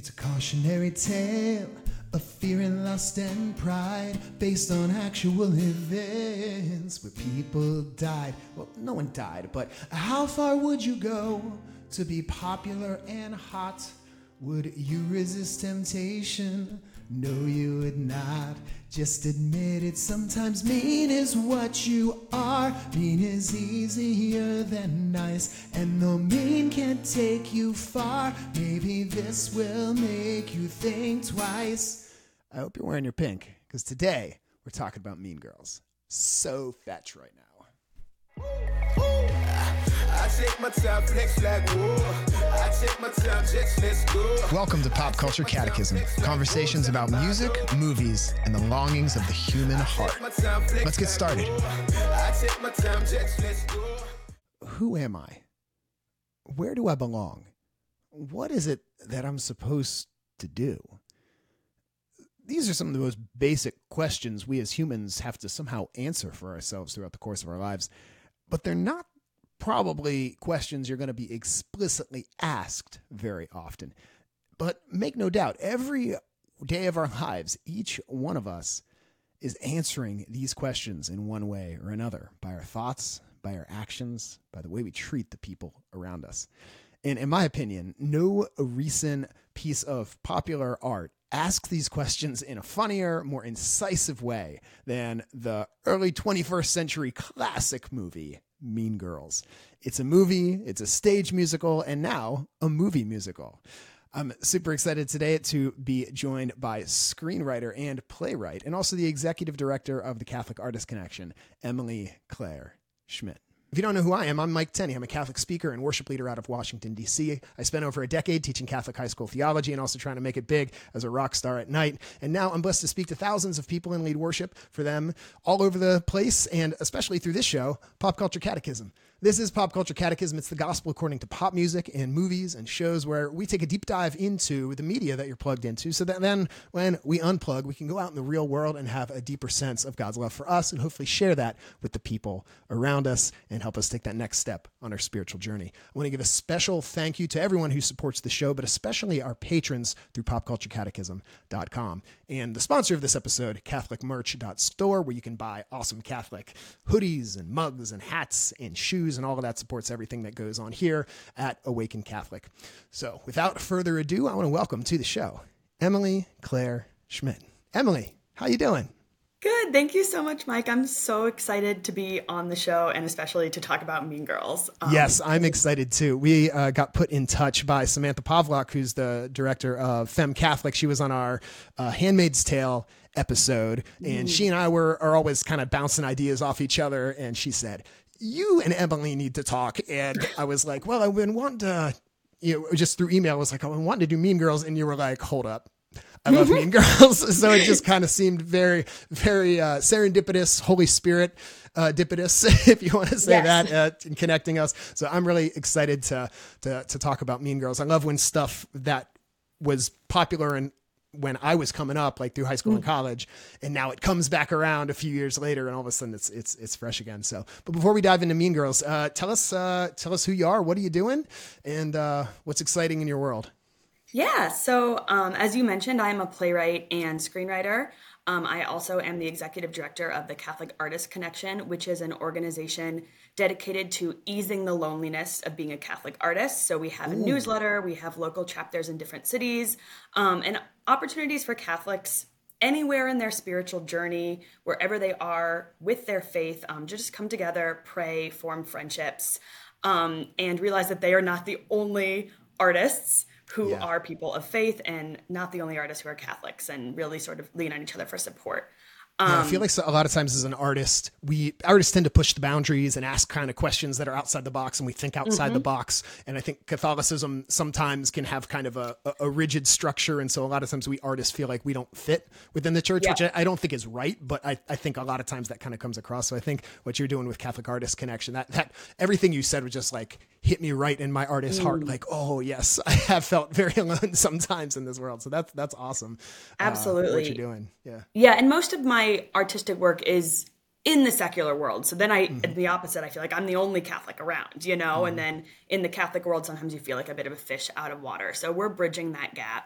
It's a cautionary tale of fear and lust and pride based on actual events where people died. Well, no one died, but how far would you go to be popular and hot? Would you resist temptation? No, you would not. Just admit it. Sometimes mean is what you are. Mean is easier than nice. And though mean can't take you far, maybe this will make you think twice. I hope you're wearing your pink, because today we're talking about Mean Girls. So fetch right now. Take my time, flex like wool. I take my time, just let's go. Welcome to Pop Culture Catechism, conversations about music, movies, and the longings of the human heart. My time, flex Let's get started. I take my time, just let's go. Who am I? Where do I belong? What is it that I'm supposed to do? These are some of the most basic questions we as humans have to somehow answer for ourselves throughout the course of our lives, but they're not probably questions you're going to be explicitly asked very often. But make no doubt, every day of our lives, each one of us is answering these questions in one way or another by our thoughts, by our actions, by the way we treat the people around us. And in my opinion, no recent piece of popular art asks these questions in a funnier, more incisive way than the early 21st century classic movie, Mean Girls. It's a movie, it's a stage musical, and now a movie musical. I'm super excited today to be joined by screenwriter and playwright, and also the executive director of the Catholic Artist Connection, Emily Claire Schmitt. If you don't know who I am, I'm Mike Tenney. I'm a Catholic speaker and worship leader out of Washington, D.C. I spent over a decade teaching Catholic high school theology and also trying to make it big as a rock star at night. And now I'm blessed to speak to thousands of people and lead worship for them all over the place, and especially through this show, Pop Culture Catechism. This is Pop Culture Catechism. It's the gospel according to pop music and movies and shows where we take a deep dive into the media that you're plugged into so that then when we unplug, we can go out in the real world and have a deeper sense of God's love for us and hopefully share that with the people around us and help us take that next step on our spiritual journey. I want to give a special thank you to everyone who supports the show, but especially our patrons through popculturecatechism.com. And the sponsor of this episode, CatholicMerch.store, where you can buy awesome Catholic hoodies and mugs and hats and shoes, and all of that supports everything that goes on here at Awaken Catholic. So without further ado, I want to welcome to the show Emily Claire Schmitt. Emily, how you doing? Good. Thank you so much, Mike. I'm so excited to be on the show and especially to talk about Mean Girls. Um, Yes, I'm excited too. We uh, got put in touch by Samantha Povlock, who's the director of FemCatholic. She was on our uh, Handmaid's Tale episode, and she and I were are always kind of bouncing ideas off each other. And she said, "You and Emily need to talk." And I was like, "Well, I've been wanting to." You know, just through email, I was like, "I wanted to do Mean Girls," and you were like, "Hold up." I love Mean Girls, so it just kind of seemed very, very uh, serendipitous, Holy Spirit uh, dipitous, if you want to say Yes. that, uh, in connecting us. So I'm really excited to to to talk about Mean Girls. I love when stuff that was popular and when I was coming up, like through high school and college, and now it comes back around a few years later, and all of a sudden it's it's it's fresh again. So, but before we dive into Mean Girls, uh, tell us uh, tell us who you are, what are you doing, and uh, what's exciting in your world. Yeah. So, um, as you mentioned, I'm a playwright and screenwriter. Um, I also am the executive director of the Catholic Artist Connection, which is an organization dedicated to easing the loneliness of being a Catholic artist. So, we have a newsletter, we have local chapters in different cities, um, and opportunities for Catholics anywhere in their spiritual journey, wherever they are with their faith, um, to just come together, pray, form friendships, um, and realize that they are not the only artists who Yeah. are people of faith and not the only artists who are Catholics and really sort of lean on each other for support. Yeah, I um, feel like a lot of times as an artist, we artists tend to push the boundaries and ask kind of questions that are outside the box, and we think outside the mm-hmm. box. And I think Catholicism sometimes can have kind of a, a, rigid structure, and so a lot of times we artists feel like we don't fit within the church, Yeah. which I, I don't think is right. But I, I think a lot of times that kind of comes across. So I think what you're doing with Catholic Artist Connection, that that everything you said was just like hit me right in my artist heart. Mm. Like, oh yes, I have felt very alone sometimes in this world. So that's that's awesome. uh, what you're doing, yeah. Yeah, and most of my artistic work is in the secular world. So then I, the opposite, I feel like I'm the only Catholic around, you know? And then in the Catholic world, sometimes you feel like a bit of a fish out of water. So we're bridging that gap.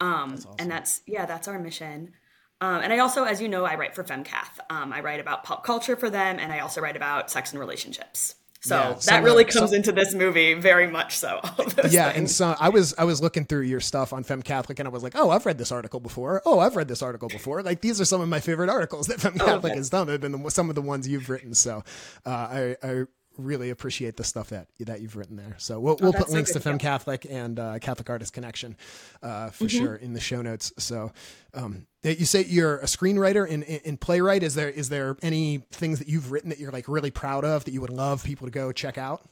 Um, And that's yeah, that's our mission. Um, and I also, as you know, I write for FemCath. Um, I write about pop culture for them, and I also write about sex and relationships. So Yeah, that really comes some- into this movie very much so. all of those yeah, and so I was I was looking through your stuff on Fem Catholic, and I was like, oh, I've read this article before. Oh, I've read this article before. Like these are some of my favorite articles that Fem Catholic okay. has done. They've been the, some of the ones you've written. So uh, I I really appreciate the stuff that that you've written there. So we'll we'll Oh, put so links to Fem. Catholic and uh, Catholic Artist Connection uh, for Mm-hmm. sure in the show notes. So. Um, you say you're a screenwriter and, and playwright. Is there is there any things that you've written that you're like really proud of that you would love people to go check out?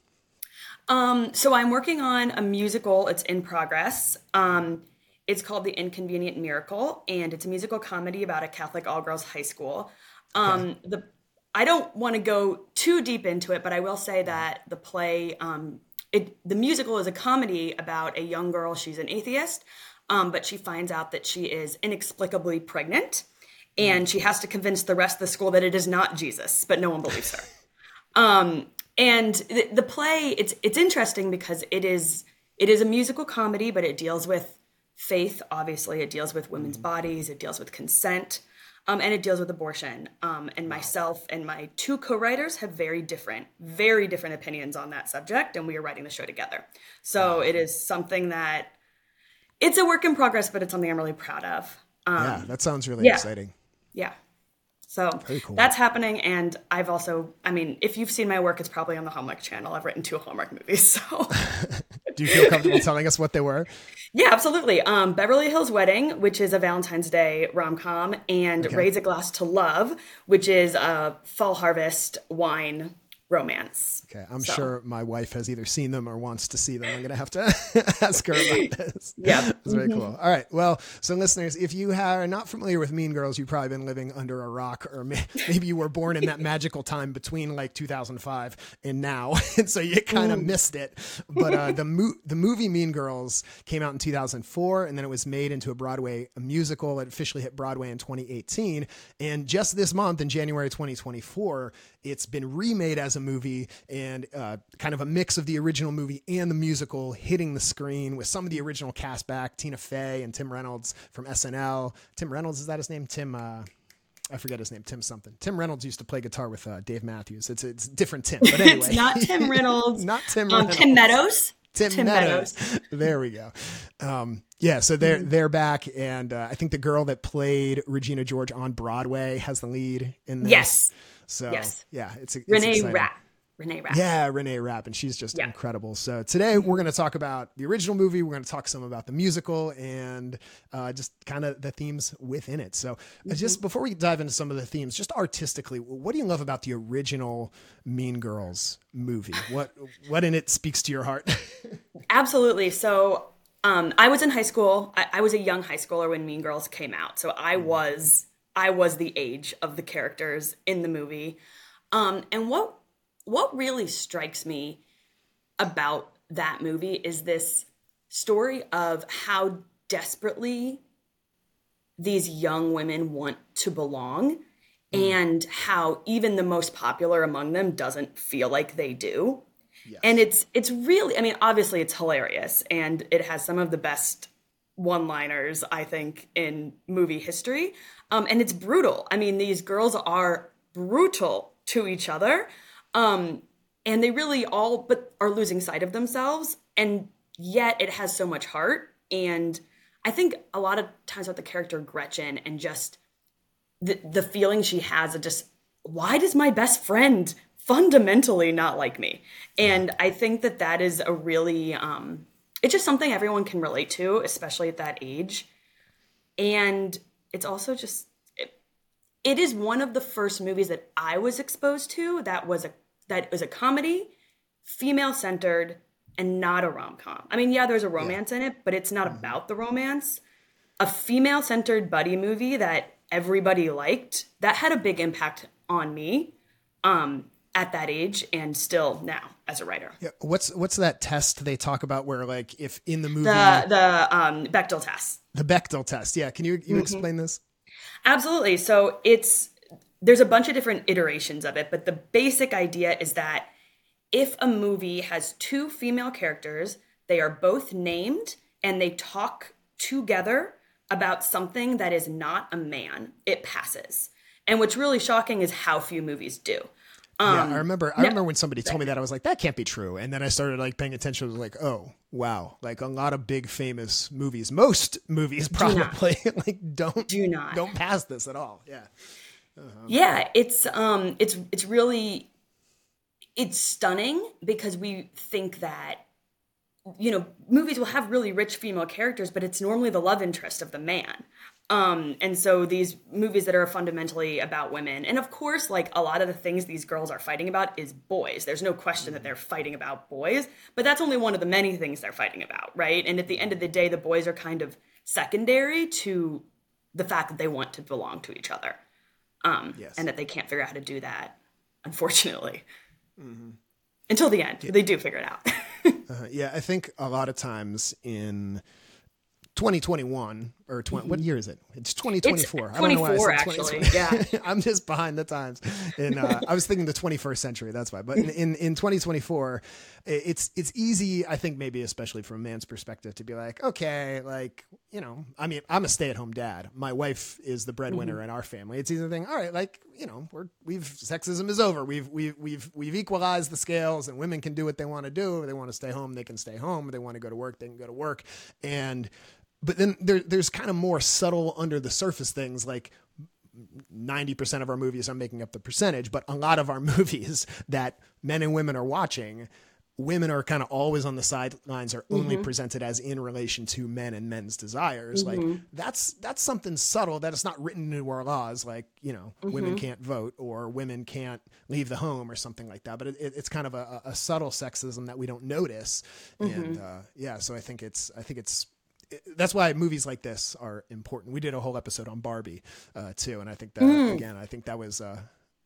Um, so I'm working on a musical. It's in progress. Um, it's called The Inconvenient Miracle, and it's a musical comedy about a Catholic all girls high school. Um, The I don't want to go too deep into it, but I will say that the play, um, it, the musical is a comedy about a young girl. She's an atheist, um, but she finds out that she is inexplicably pregnant, and she has to convince the rest of the school that it is not Jesus, but no one believes her. Um, and the, the play, it's it's interesting because it is it is a musical comedy, but it deals with faith. Obviously, it deals with women's bodies. It deals with consent, um, and it deals with abortion. Um, and myself and my two co-writers have very different, very different opinions on that subject, and we are writing the show together. So it is something that it's a work in progress, but it's something I'm really proud of. Um, yeah, that sounds really yeah. exciting. yeah. So cool. that's happening. And I've also, I mean, if you've seen my work, it's probably on the Hallmark channel. I've written two Hallmark movies. So Do you feel comfortable telling us what they were? yeah, absolutely. Um, Beverly Hills Wedding, which is a Valentine's Day rom com, and Raise a Glass to Love, which is a fall harvest wine romance. Okay, I'm So- sure my wife has either seen them or wants to see them. I'm gonna have to ask her about this. Yeah. it's very cool. All right, well, so listeners, if you are not familiar with Mean Girls, you've probably been living under a rock, or maybe you were born in that magical time between like 2005 and now, and so you kind of missed it. But uh, the mo- the movie Mean Girls came out in 2004, and then it was made into a Broadway musical. It officially hit Broadway in 2018, and just this month in January 2024, it's been remade as a movie and uh, kind of a mix of the original movie and the musical hitting the screen with some of the original cast back Tina Fey and Tim Reynolds from SNL. Tim Reynolds, is that his name? Tim, uh, I forget his name, Tim something. Tim Reynolds used to play guitar with uh, Dave Matthews. It's it's different Tim, but anyway. It's not Tim Reynolds. Not Tim um, Tim Meadows. Tim, Tim Meadows. there we go. Um, yeah, so they're they're back, and uh, I think the girl that played Regina George on Broadway has the lead in this. Yes. So Yes. yeah, it's, it's Renee exciting. Rapp. Renee Rapp. Yeah, Renee Rapp, and she's just Yeah. incredible. So today we're going to talk about the original movie. We're going to talk some about the musical and uh, just kind of the themes within it. So uh, just Mm-hmm. before we dive into some of the themes, just artistically, what do you love about the original Mean Girls movie? What what in it speaks to your heart? Absolutely. So um, I was in high school. I, I was a young high schooler when Mean Girls came out. So I was I was the age of the characters in the movie. Um, and what what really strikes me about that movie is this story of how desperately these young women want to belong and how even the most popular among them doesn't feel like they do. And it's it's really i mean obviously it's hilarious and it has some of the best one liners i think in movie history. Um, and it's brutal. I mean these girls are brutal to each other um, and they really all but are losing sight of themselves and yet it has so much heart. And i think a lot of times about the character gretchen and just the, the feeling she has of just why does my best friend fundamentally not like me? And i think that that is a really um it's just something everyone can relate to especially at that age. And it's also just it, it is one of the first movies that i was exposed to that was a that was a comedy female centered and not a rom-com i mean yeah there's a romance in it but it's not about the romance a female centered buddy movie that everybody liked that had a big impact on me um at that age and still now as a writer Yeah, what's what's that test they talk about where like if in the movie the the um bechdel test the Bechdel test? Yeah, can you Mm-hmm. you explain this? Absolutely. So it's there's a bunch of different iterations of it, but the basic idea is that if a movie has two female characters, they are both named and they talk together about something that is not a man, it passes. And what's really shocking is how few movies do. yeah, Um, I remember. I no- remember when somebody told me that I was like, "That can't be true." And then I started like paying attention. I was like, "Oh, wow!" Like a lot of big famous movies, most movies probably like don't Do not. don't pass this at all. Yeah, Yeah, it's um it's it's really it's stunning because we think that you know, movies will have really rich female characters, but it's normally the love interest of the man. Um, and so these movies that are fundamentally about women, and of course, like a lot of the things these girls are fighting about is boys. There's no question that they're fighting about boys, but that's only one of the many things they're fighting about, right? And at the end of the day, the boys are kind of secondary to the fact that they want to belong to each other um, Yes. and that they can't figure out how to do that, unfortunately. Until the end, they do figure it out. Uh, yeah. I think a lot of times in 2021 or 20, what year is it? It's 2024. I don't know why I 24 said actually. 2020. Yeah. I'm just behind the times. And uh, I was thinking the 21st century. That's why. But in, in, in 2024, it's it's easy. I think maybe especially from a man's perspective to be like, okay, like you know, I mean, I'm a stay at home dad. My wife is the breadwinner in our family. It's easy to think, all right, like you know, we're we've sexism is over. We've we've we've we've equalized the scales, and women can do what they want to do. If they want to stay home, they can stay home. If they want to go to work, they can go to work. And but then there, there's kind of more subtle under the surface things like 90% of our movies are making up the percentage, but a lot of our movies that men and women are watching, women are kind of always on the sidelines are only mm-hmm. presented as in relation to men and men's desires. Like mm-hmm. that's that's something subtle that is not written into our laws. Like you know, women mm-hmm. can't vote or women can't leave the home or something like that. But it, it, it's kind of a, a subtle sexism that we don't notice. And uh, yeah, so I think it's I think it's that's why movies like this are important. We did a whole episode on Barbie uh, too, and I think that again, I think that was uh,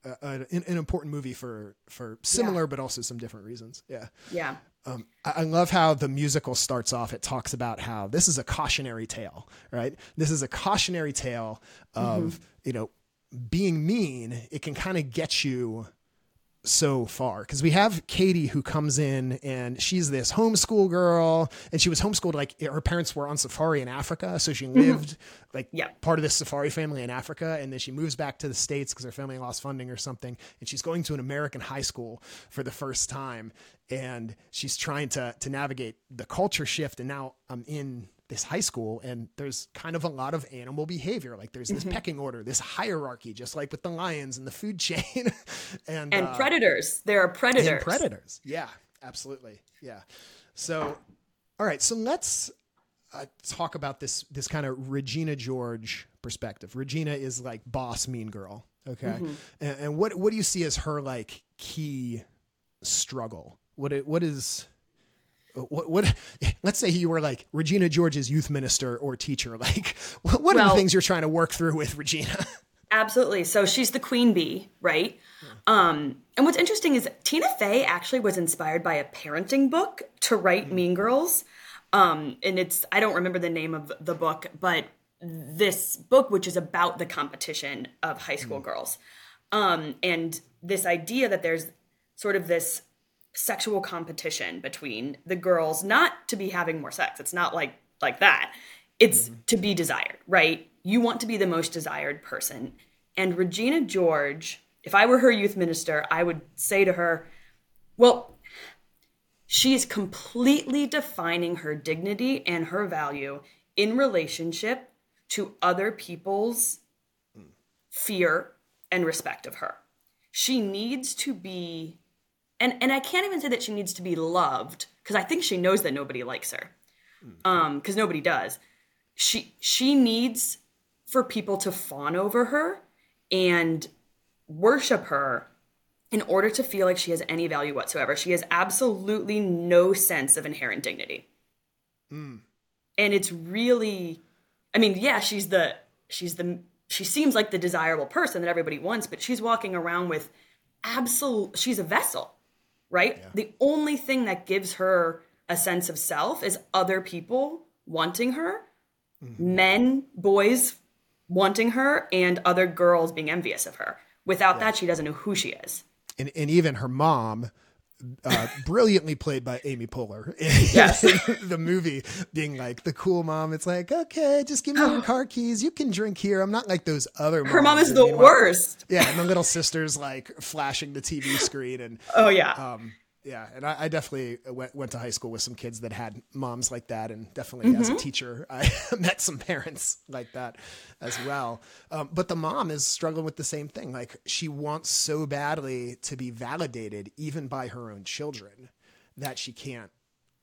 a, a, an, an important movie for for similar but also some different reasons. Yeah. yeah. Um, I, I love how the musical starts off. It talks about how this is a cautionary tale, right? This is a cautionary tale of you know being mean. It can kind of get you so far because we have Cady who comes in and she's this homeschool girl and she was homeschooled like her parents were on safari in Africa so she mm-hmm. lived like Yeah. part of this safari family in Africa and then she moves back to the states because her family lost funding or something and she's going to an American high school for the first time and she's trying to to navigate the culture shift and now I'm in this high school and there's kind of a lot of animal behavior like there's this pecking order this hierarchy just like with the lions and the food chain and And uh, predators. There are predators. predators. Yeah, absolutely. Yeah. So, all right. So let's uh, talk about this this kind of Regina George perspective. Regina is like boss, mean girl. Okay. And, and what what do you see as her like key struggle? What it, what is what, what let's say you were like Regina George's youth minister or teacher like what, what are the things you're trying to work through with Regina Absolutely. So she's the queen bee, right? Um, and what's interesting is Tina Fey actually was inspired by a parenting book to write Mean Girls. Um, and it's, I don't remember the name of the book, but this book, which is about the competition of high school girls. Um, and this idea that there's sort of this sexual competition between the girls, not to be having more sex. It's not like like that. It's mm-hmm. to be desired, right? You want to be the most desired person. And Regina George, if I were her youth minister, I would say to her, well, she is completely defining her dignity and her value in relationship to other people's mm. fear and respect of her. She needs to be and and I can't even say that she needs to be loved because I think she knows that nobody likes her. Um cuz nobody does. She she needs for people to fawn over her and worship her in order to feel like she has any value whatsoever. She has absolutely no sense of inherent dignity. And it's really I mean, yeah, she's the she's the she seems like the desirable person that everybody wants, but she's walking around with absolute she's a vessel, right? The only thing that gives her a sense of self is other people wanting her, mm-hmm. men, boys wanting her, and other girls being envious of her. Without that, she doesn't know who she is. and, and even her mom uh, brilliantly played by Amy Poehler Yes. in the movie, being like the cool mom. It's like, okay, just give me your car keys. You can drink here. I'm not like those other. Moms. Her mom is the worst. Yeah, and the little sister's like flashing the TV screen and Oh yeah. um, yeah, and I, I definitely went, went to high school with some kids that had moms like that, and definitely as a teacher, I met some parents like that as well. Um, but the mom is struggling with the same thing. Like she wants so badly to be validated, even by her own children, that she can't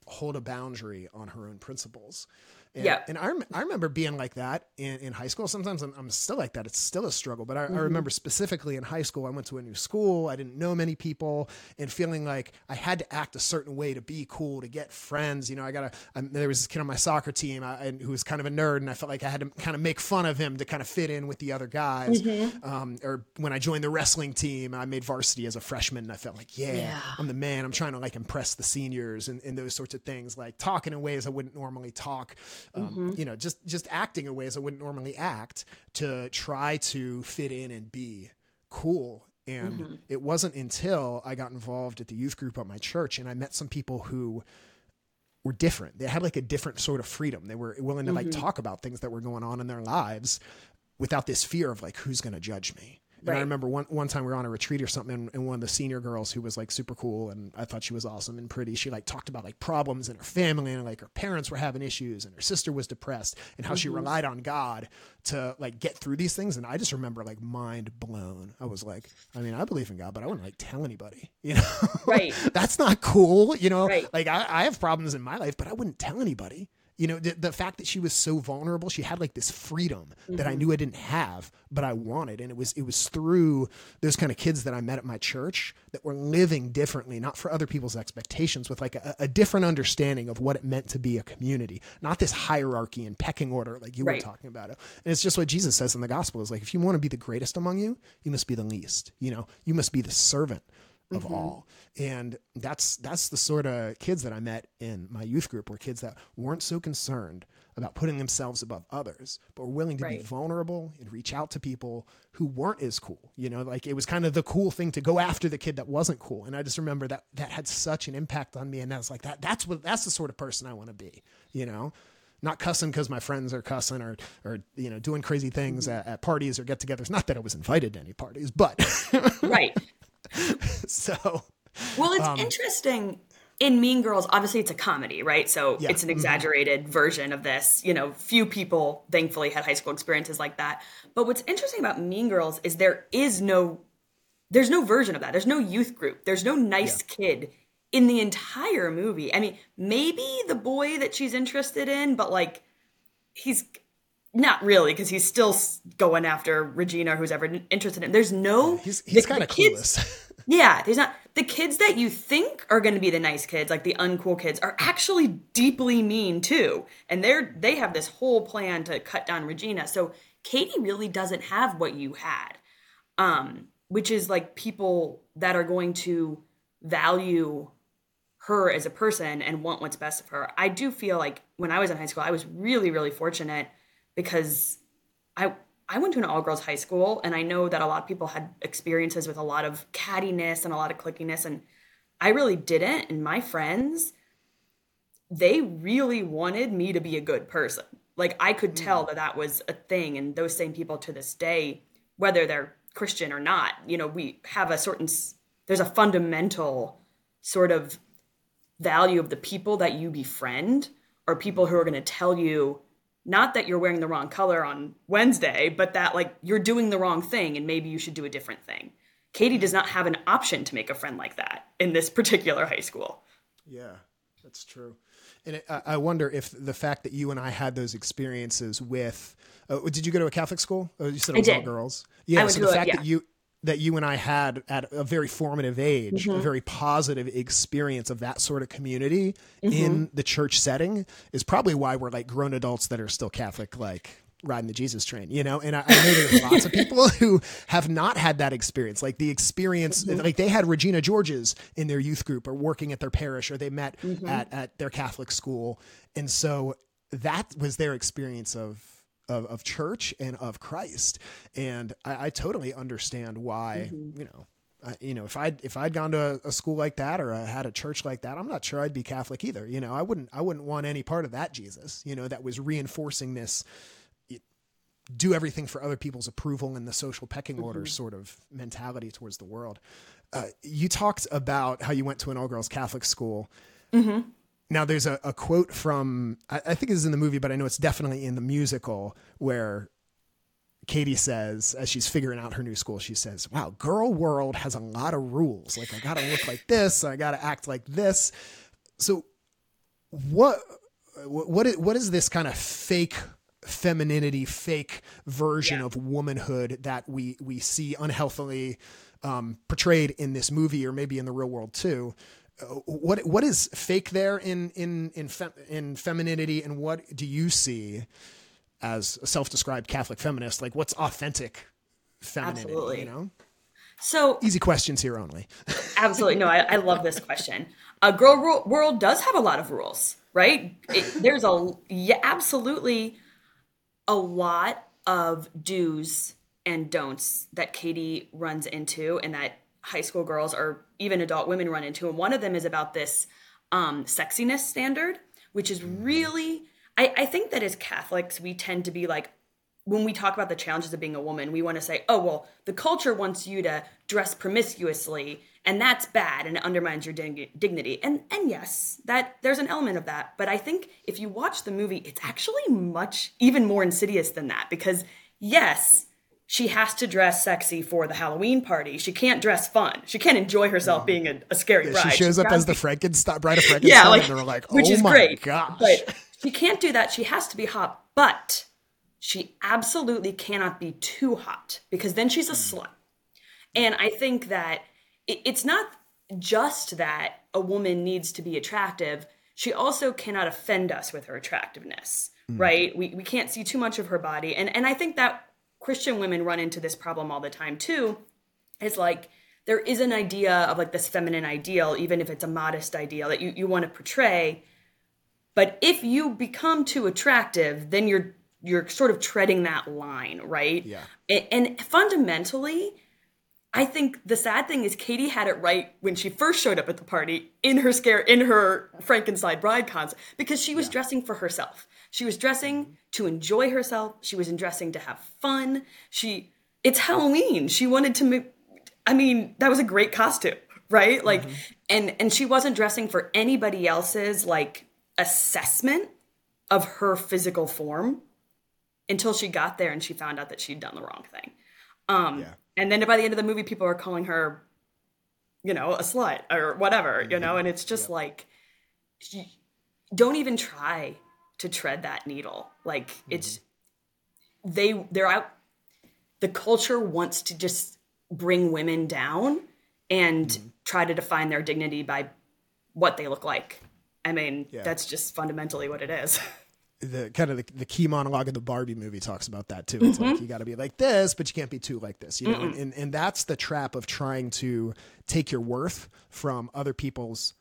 hold a boundary on her own principles. And, Yeah. and I, rem- I remember being like that in, in high school. Sometimes I'm, I'm still like that. It's still a struggle. But I, I remember specifically in high school, I went to a new school. I didn't know many people and feeling like I had to act a certain way to be cool, to get friends. You know, I got to, there was this kid on my soccer team I, and who was kind of a nerd. And I felt like I had to kind of make fun of him to kind of fit in with the other guys. Um, or when I joined the wrestling team, I made varsity as a freshman. And I felt like, yeah, Yeah. I'm the man. I'm trying to like impress the seniors and, and those sorts of things, like talking in ways I wouldn't normally talk, um, mm-hmm. you know, just just acting in ways I wouldn't normally act to try to fit in and be cool. And mm-hmm. it wasn't until I got involved at the youth group at my church and I met some people who were different. They had like a different sort of freedom. They were willing to like mm-hmm. talk about things that were going on in their lives without this fear of like who's going to judge me. And I remember one one time we were on a retreat or something, and, and one of the senior girls who was like super cool, and I thought she was awesome and pretty. She like talked about like problems in her family, and like her parents were having issues, and her sister was depressed, and how she mm-hmm. relied on God to like get through these things. And I just remember like mind blown. I was like, I mean, I believe in God, but I wouldn't like tell anybody, you know? Right. That's not cool, you know? Right. Like I, I have problems in my life, but I wouldn't tell anybody. You know, the, the fact that she was so vulnerable, she had like this freedom that I mm-hmm. knew I didn't have, but I wanted. And it was it was through those kind of kids that I met at my church that were living differently, not for other people's expectations, with like a, a different understanding of what it meant to be a community, not this hierarchy and pecking order like you Right. were talking about it. And it's just what Jesus says in the gospel is like, if you want to be the greatest among you, you must be the least. You know, you must be the servant of mm-hmm. all. And that's that's the sort of kids that I met in my youth group were kids that weren't so concerned about putting themselves above others, but were willing to be vulnerable and reach out to people who weren't as cool. You know, like it was kind of the cool thing to go after the kid that wasn't cool. And I just remember that that had such an impact on me. And I was like, that that's what that's the sort of person I want to be, you know? Not cussing because my friends are cussing or, or you know, doing crazy things mm-hmm. at, at parties or get-togethers. Not that I was invited to any parties, but right. so Well, it's Um, interesting. In Mean Girls, obviously it's a comedy, right? So Yeah. it's an exaggerated version of this. You know, few people thankfully had high school experiences like that. But what's interesting about Mean Girls is there is no there's no version of that. There's no youth group. There's no nice kid in the entire movie. I mean, maybe the boy that she's interested in, but like he's not really because he's still going after Regina, who's ever interested in. There's no he's he's kind of kids- clueless. yeah, there's not the kids that you think are going to be the nice kids, like the uncool kids, are actually deeply mean too, and they're they have this whole plan to cut down Regina. So Cady really doesn't have what you had, um, which is like people that are going to value her as a person and want what's best of her. I do feel like when I was in high school, I was really really fortunate because I I went to an all girls high school, and I know that a lot of people had experiences with a lot of cattiness and a lot of clickiness, and I really didn't. And my friends, they really wanted me to be a good person. Like I could tell mm. that that was a thing, and those same people to this day, whether they're Christian or not, you know, we have a certain there's a fundamental sort of value of the people that you befriend or people who are going to tell you not that you're wearing the wrong color on Wednesday, but that like you're doing the wrong thing and maybe you should do a different thing. Cady does not have an option to make a friend like that in this particular high school. Yeah, that's true. And it, I I wonder if the fact that you and I had those experiences with, uh, did you go to a Catholic school? Oh, you said it was all girls. Yeah. so the a- fact yeah. that you that you and I had at a very formative age, Mm-hmm. a very positive experience of that sort of community Mm-hmm. in the church setting is probably why we're like grown adults that are still Catholic, like riding the Jesus train, you know? And I, I know there's lots of people who have not had that experience. Like the experience, Mm-hmm. like they had Regina Georges in their youth group or working at their parish or they met Mm-hmm. at, at their Catholic school. And so that was their experience of, of, of church and of Christ. And I, I totally understand why, Mm-hmm. you know, Uh, you know, if I'd if I'd gone to a, a school like that or I had a church like that, I'm not sure I'd be Catholic either. You know, I wouldn't I wouldn't want any part of that Jesus. You know, that was reinforcing this do everything for other people's approval and the social pecking order Mm-hmm. sort of mentality towards the world. Uh, you talked about how you went to an all girls Catholic school. Mm-hmm. Now, there's a, a quote from, I, I think it's in the movie, but I know it's definitely in the musical where Cady says, as she's figuring out her new school, she says, Wow, girl world has a lot of rules. Like, I got to look like this, I got to act like this. So, what, what, is, what is this kind of fake femininity, fake version Yeah. of womanhood that we, we see unhealthily um, portrayed in this movie or maybe in the real world too? What what is fake there in in in fem- in femininity, and what do you see as a self-described Catholic feminist? Like, what's authentic femininity? Absolutely. You know, So easy questions here only. Absolutely. No, I, I love this question. A girl world does have a lot of rules, right? It, there's a, yeah, absolutely a lot of do's and don'ts that Cady runs into and that high school girls or even adult women run into. And one of them is about this um, sexiness standard, which is really, I, I think that as Catholics, we tend to be like, when we talk about the challenges of being a woman, we want to say, oh, well, the culture wants you to dress promiscuously and that's bad and it undermines your dig- dignity. And and yes, that there's an element of that, but I think if you watch the movie, it's actually much even more insidious than that because yes, she has to dress sexy for the Halloween party. She can't dress fun. She can't enjoy herself being a, a scary bride. she shows She's up as the Frankenstein bride of Frankenstein, yeah, like, and they're like, "Oh which is my great. gosh!" But she can't do that. She has to be hot, but she absolutely cannot be too hot because then she's a mm. slut. And I think that it, it's not just that a woman needs to be attractive. She also cannot offend us with her attractiveness, mm. right? We, we can't see too much of her body. And, and I think that Christian women run into this problem all the time too. It's like there is an idea of like this feminine ideal, even if it's a modest ideal that you, you want to portray. But if you become too attractive, then you're you're sort of treading that line, right? Yeah. And, and fundamentally, I think the sad thing is Cady had it right when she first showed up at the party in her scare in her Frankenstein bride concert because she was dressing for herself. She was dressing mm-hmm. to enjoy herself. She was dressing to have fun. She it's Halloween. She wanted to make I mean, that was a great costume, right? Like mm-hmm. and and she wasn't dressing for anybody else's like assessment of her physical form until she got there and she found out that she'd done the wrong thing. Um, Yeah. And then by the end of the movie, people are calling her, you know, a slut or whatever, you mm-hmm. know, and it's just like, don't even try to tread that needle. Like it's, they, they're out, the culture wants to just bring women down and try to define their dignity by what they look like. I mean, that's just fundamentally what it is. the kind of the, the key monologue of the Barbie movie talks about that too. It's Mm-hmm. like you got to be like this, but you can't be too like this, you know. And, and and that's the trap of trying to take your worth from other people's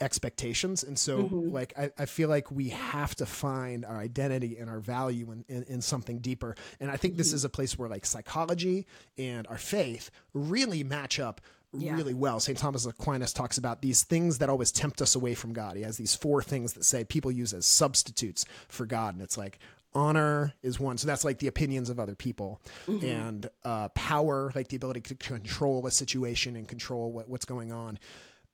expectations. And so, Mm-hmm. like, I, I feel like we have to find our identity and our value in, in, in something deeper. And I think this Mm-hmm. is a place where like psychology and our faith really match up Yeah. really well. St. Thomas Aquinas talks about these things that always tempt us away from God. He has these four things that say people use as substitutes for God. And it's like honor is one. So that's like the opinions of other people and uh, power, like the ability to control a situation and control what, what's going on.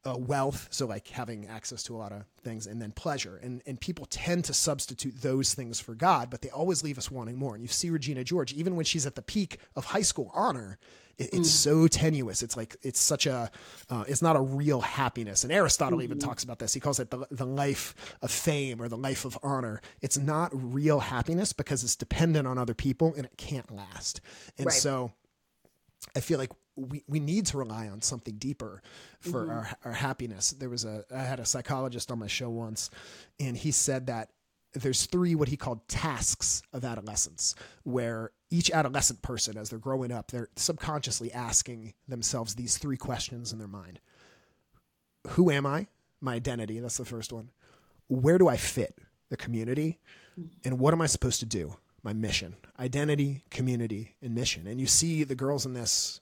Uh, wealth, so like having access to a lot of things, and then pleasure, and and people tend to substitute those things for God, but they always leave us wanting more. And you see Regina George, even when she's at the peak of high school honor, it, it's so tenuous. It's like it's such a, uh, it's not a real happiness. And Aristotle even talks about this. He calls it the the life of fame or the life of honor. It's not real happiness because it's dependent on other people and it can't last. And Right. so, I feel like we, we need to rely on something deeper for mm-hmm. our, our happiness. There was a, I had a psychologist on my show once and he said that there's three, what he called tasks of adolescence where each adolescent person, as they're growing up, they're subconsciously asking themselves these three questions in their mind. Who am I? My identity. That's the first one. Where do I fit? The community. Mm-hmm. And what am I supposed to do? My mission, identity, community, and mission. And you see the girls in this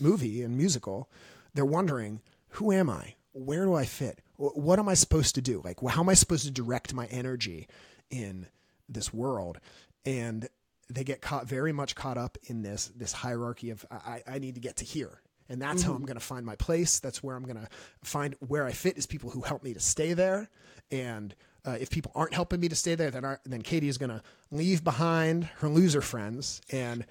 movie and musical, they're wondering, who am I? Where do I fit? What am I supposed to do? Like, how am I supposed to direct my energy in this world? And they get caught very much caught up in this this hierarchy of I, I I need to get to here. And that's how I'm going to find my place. That's where I'm going to find where I fit is people who help me to stay there. And uh, if people aren't helping me to stay there, then, our, then Cady is going to leave behind her loser friends and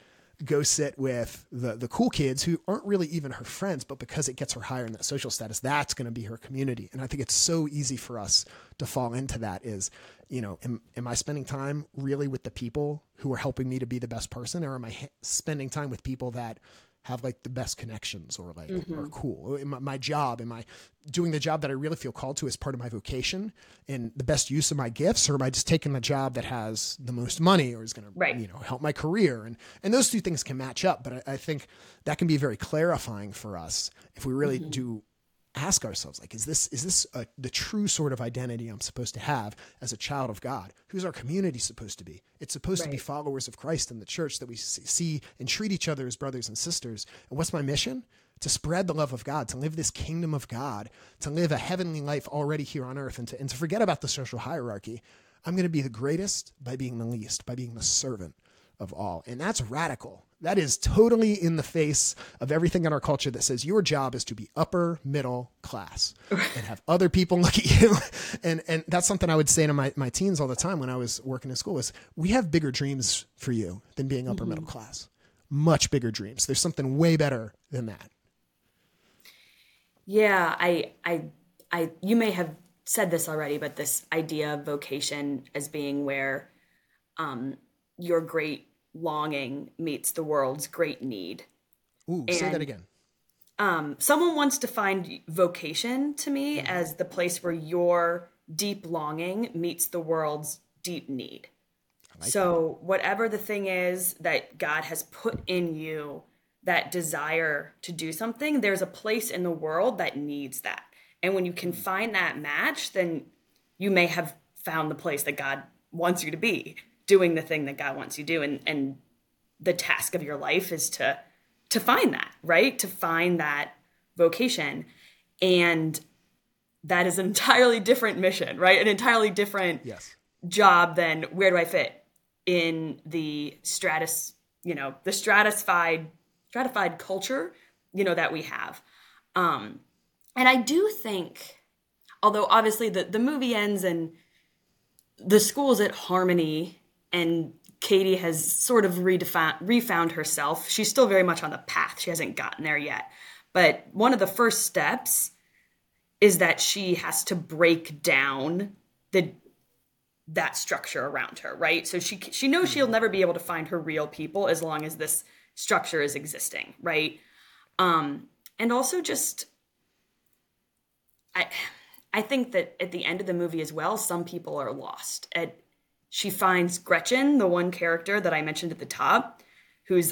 go sit with the the cool kids who aren't really even her friends, but because it gets her higher in that social status, that's going to be her community. And I think it's so easy for us to fall into that. Is you know, am, am I spending time really with the people who are helping me to be the best person, or am I spending time with people that have like the best connections or like mm-hmm. are cool. My, my job, am I doing the job that I really feel called to as part of my vocation and the best use of my gifts, or am I just taking the job that has the most money or is going Right. to you know help my career? And and those two things can match up, but I, I think that can be very clarifying for us if we really mm-hmm. do ask ourselves like is this is this a, the true sort of identity i'm supposed to have as a child of god? Who's our community supposed to be? It's supposed to be followers of christ in the church that we see- see and treat each other as brothers and sisters. And what's my mission? To spread the love of god to live this kingdom of god to live a heavenly life already here on earth and to, and to forget about the social hierarchy. I'm going to be the greatest by being the least by being the servant of all. And that's radical. That is totally in the face of everything in our culture that says your job is to be upper middle class and have other people look at you. And and that's something I would say to my, my teens all the time when I was working in school is we have bigger dreams for you than being upper middle class. Much bigger dreams. There's something way better than that. Yeah, I, I, I, you may have said this already, but this idea of vocation as being where um, your great longing meets the world's great need. Ooh, say that again. Um, someone wants to find vocation to me as the place where your deep longing meets the world's deep need. so, whatever the thing is that God has put in you, that desire to do something, there's a place in the world that needs that. And when you can find that match, then you may have found the place that God wants you to be, doing the thing that God wants you to do. And, and the task of your life is to to find that right to find that vocation and that is an entirely different mission right an entirely different Yes. job than where do i fit in the stratus you know the stratified stratified culture you know that we have um and i do think although obviously the the movie ends and the school's at harmony and Cady has sort of redefined, refound herself. She's still very much on the path. She hasn't gotten there yet. But one of the first steps is that she has to break down the that structure around her, right? So she she knows she'll never be able to find her real people as long as this structure is existing, right? Um and also just I I think that at the end of the movie as well, some people are lost. At she finds Gretchen, the one character that I mentioned at the top, who's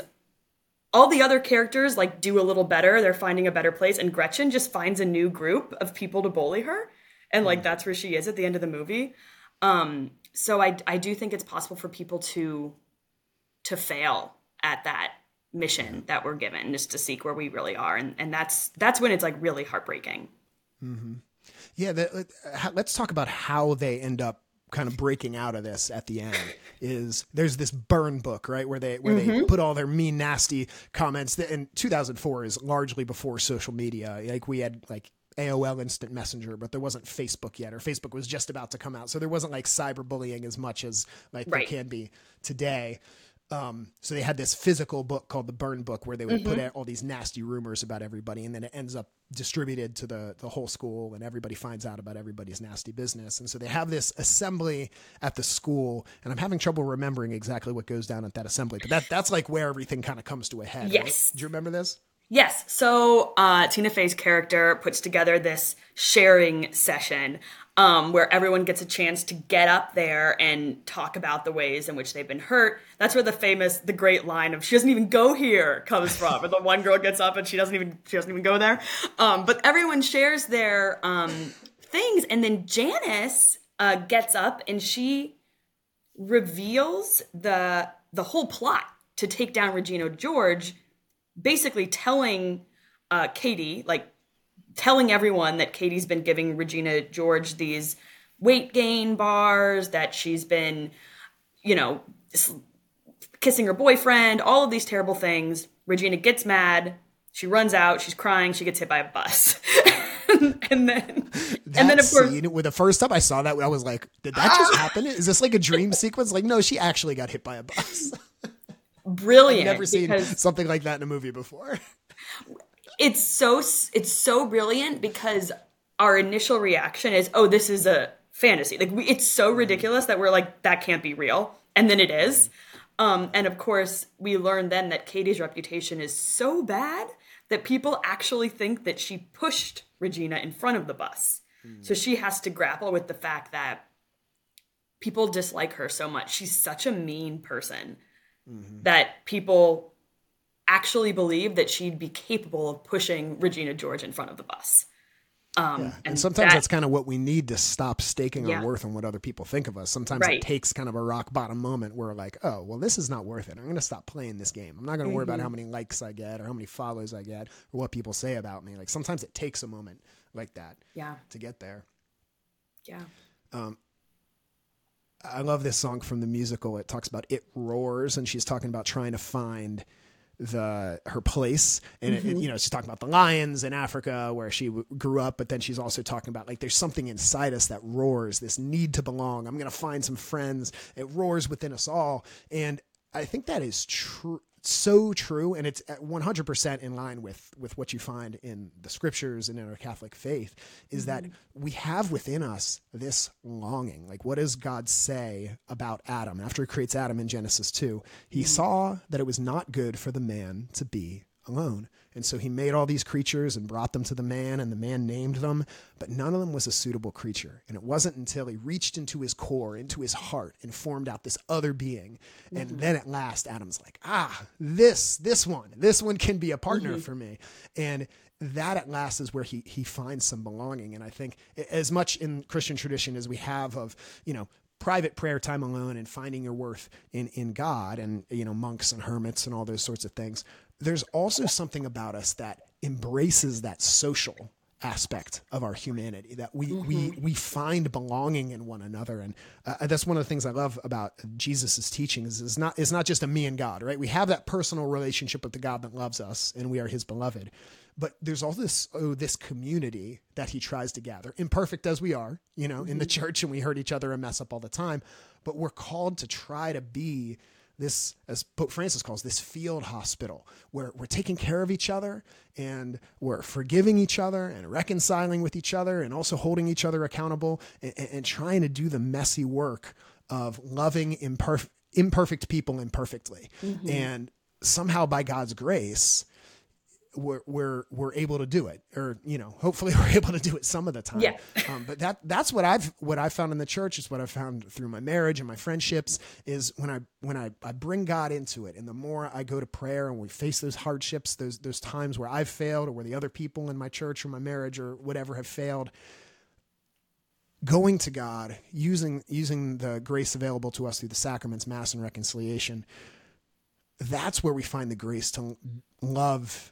all the other characters like do a little better. They're finding a better place, and Gretchen just finds a new group of people to bully her, and like hmm. that's where she is at the end of the movie. Um, so I I do think it's possible for people to to fail at that mission hmm. that we're given, just to seek where we really are, and and that's that's when it's like really heartbreaking. Mm-hmm. Yeah, the, let's talk about how they end up kind of breaking out of this at the end. Is there's this burn book right where they where they mm-hmm. put all their mean, nasty comments. That, and 2004 is largely before social media. Like we had like AOL Instant Messenger, but there wasn't Facebook yet, or Facebook was just about to come out, so there wasn't like cyberbullying as much as like Right. there can be today. Um, so they had this physical book called the Burn Book, where they would put out all these nasty rumors about everybody, and then it ends up distributed to the the whole school, and everybody finds out about everybody's nasty business. And so they have this assembly at the school, and I'm having trouble remembering exactly what goes down at that assembly, but that that's like where everything kind of comes to a head. right? Yes. do you remember this? Yes. So uh, Tina Fey's character puts together this sharing session um, where everyone gets a chance to get up there and talk about the ways in which they've been hurt. That's where the famous, the great line of "She doesn't even go here" comes from. Where the one girl gets up and she doesn't even she doesn't even go there. Um, but everyone shares their um, things, and then Janice uh, gets up and she reveals the the whole plot to take down Regina George basically telling uh, Cady, like telling everyone that Cady's been giving Regina George these weight gain bars, that she's been, you know, kissing her boyfriend, all of these terrible things. Regina gets mad. She runs out. She's crying. She gets hit by a bus. and then, That and then of course, scene, with the first time I saw that, I was like, "Did that just happen? Is this like a dream sequence?" Like, no, she actually got hit by a bus. brilliant. Never seen something like that in a movie before. it's so it's so brilliant because our initial reaction is oh this is a fantasy. Like we, it's so mm-hmm. ridiculous that we're like that can't be real. And then it is. Mm-hmm. Um, and of course we learn then that Cady's reputation is so bad that people actually think that she pushed regina in front of the bus. Mm. So she has to grapple with the fact that people dislike her so much. She's such a mean person that people actually believe that she'd be capable of pushing Regina George in front of the bus. Um, and, And sometimes that- that's kind of what we need to stop staking Yeah. our worth on what other people think of us. Sometimes Right. it takes kind of a rock bottom moment where like, oh, well, this is not worth it. I'm going to stop playing this game. I'm not going to worry Mm-hmm. about how many likes I get or how many follows I get or what people say about me. Like sometimes it takes a moment like that yeah, to get there. yeah, I love this song from the musical. It talks about it roars, and she's talking about trying to find the her place, and it, mm-hmm. you know she's talking about the lions in Africa where she w- grew up, but then she's also talking about like there's something inside us that roars, this need to belong. I'm gonna find some friends. It roars within us all, and I think that is true. So true, and it's uh, at 100% in line with with what you find in the scriptures and in our Catholic faith. Is that mm-hmm. we have within us this longing? Like, what does God say about Adam after He creates Adam in Genesis two? He mm-hmm. saw that it was not good for the man to be alone, and so He made all these creatures and brought them to the man, and the man named them, but none of them was a suitable creature. And it wasn't until He reached into His core, into His heart, and formed out this other being, and then at last Adam's like, ah, this, this one, this one can be a partner for me, and that at last is where he he finds some belonging. And I think as much in Christian tradition as we have of you know private prayer time alone and finding your worth in in God and you know monks and hermits and all those sorts of things. There's also something about us that embraces that social aspect of our humanity that we we we find belonging in one another. And uh, that's one of the things I love about Jesus's teachings is not is not just a me and God right? We have that personal relationship with the God that loves us and we are his beloved. But there's all this oh this community that he tries to gather imperfect as we are you know in the church and we hurt each other and mess up all the time but we're called to try to be this, as Pope Francis calls this field hospital, where we're taking care of each other and we're forgiving each other and reconciling with each other and also holding each other accountable and, and trying to do the messy work of loving imperfect, imperfect people imperfectly. Mm-hmm. And somehow by God's grace, we're, we're we're able to do it or you know hopefully we're able to do it some of the time Yeah. um, but that that's what i've what i've found in the church is what i've found through my marriage and my friendships is when i when i, I bring god into it and the more i go to prayer and we face those hardships those those times where i've failed or where the other people in my church or my marriage or whatever have failed going to god using using the grace available to us through the sacraments mass and reconciliation that's where we find the grace to love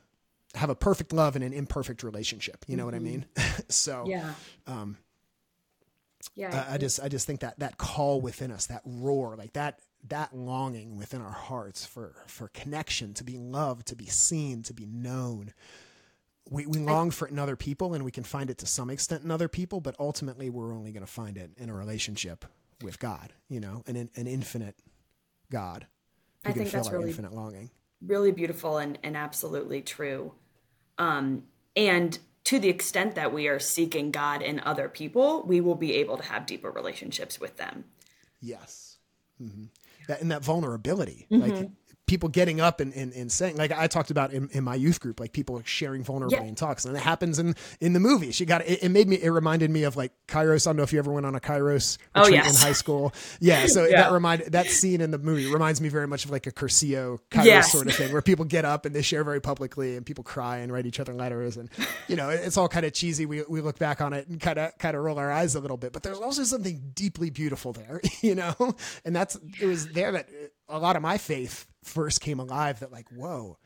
have a perfect love in an imperfect relationship you know what i mean so yeah, um, yeah. I, I just I just think that that call within us, that roar, like that that longing within our hearts for for connection, to be loved, to be seen, to be known. We we long for it in other people, and we can find it to some extent in other people, but ultimately we're only going to find it in a relationship with God, you know, an an infinite God I think that's really- infinite longing. really beautiful and, and absolutely true. Um, and to the extent that we are seeking God in other people, we will be able to have deeper relationships with them. Yes. hmm That and that vulnerability, Mm-hmm. like people getting up and, and, and saying, like I talked about in, in my youth group, like people sharing vulnerability Yeah. in talks, and it happens in in the movie. She got it, it. made me. It reminded me of like Kairos. I don't know if you ever went on a Kairos Oh, retreat yes. in high school. Yeah. So Yeah. that remind that scene in the movie reminds me very much of like a Cursillo Kairos Yes. sort of thing, where people get up and they share very publicly, and people cry and write each other letters, and you know it's all kind of cheesy. We we look back on it and kind of kind of roll our eyes a little bit, but there's also something deeply beautiful there, you know, and that's it was there that a lot of my faith first came alive. That like, whoa,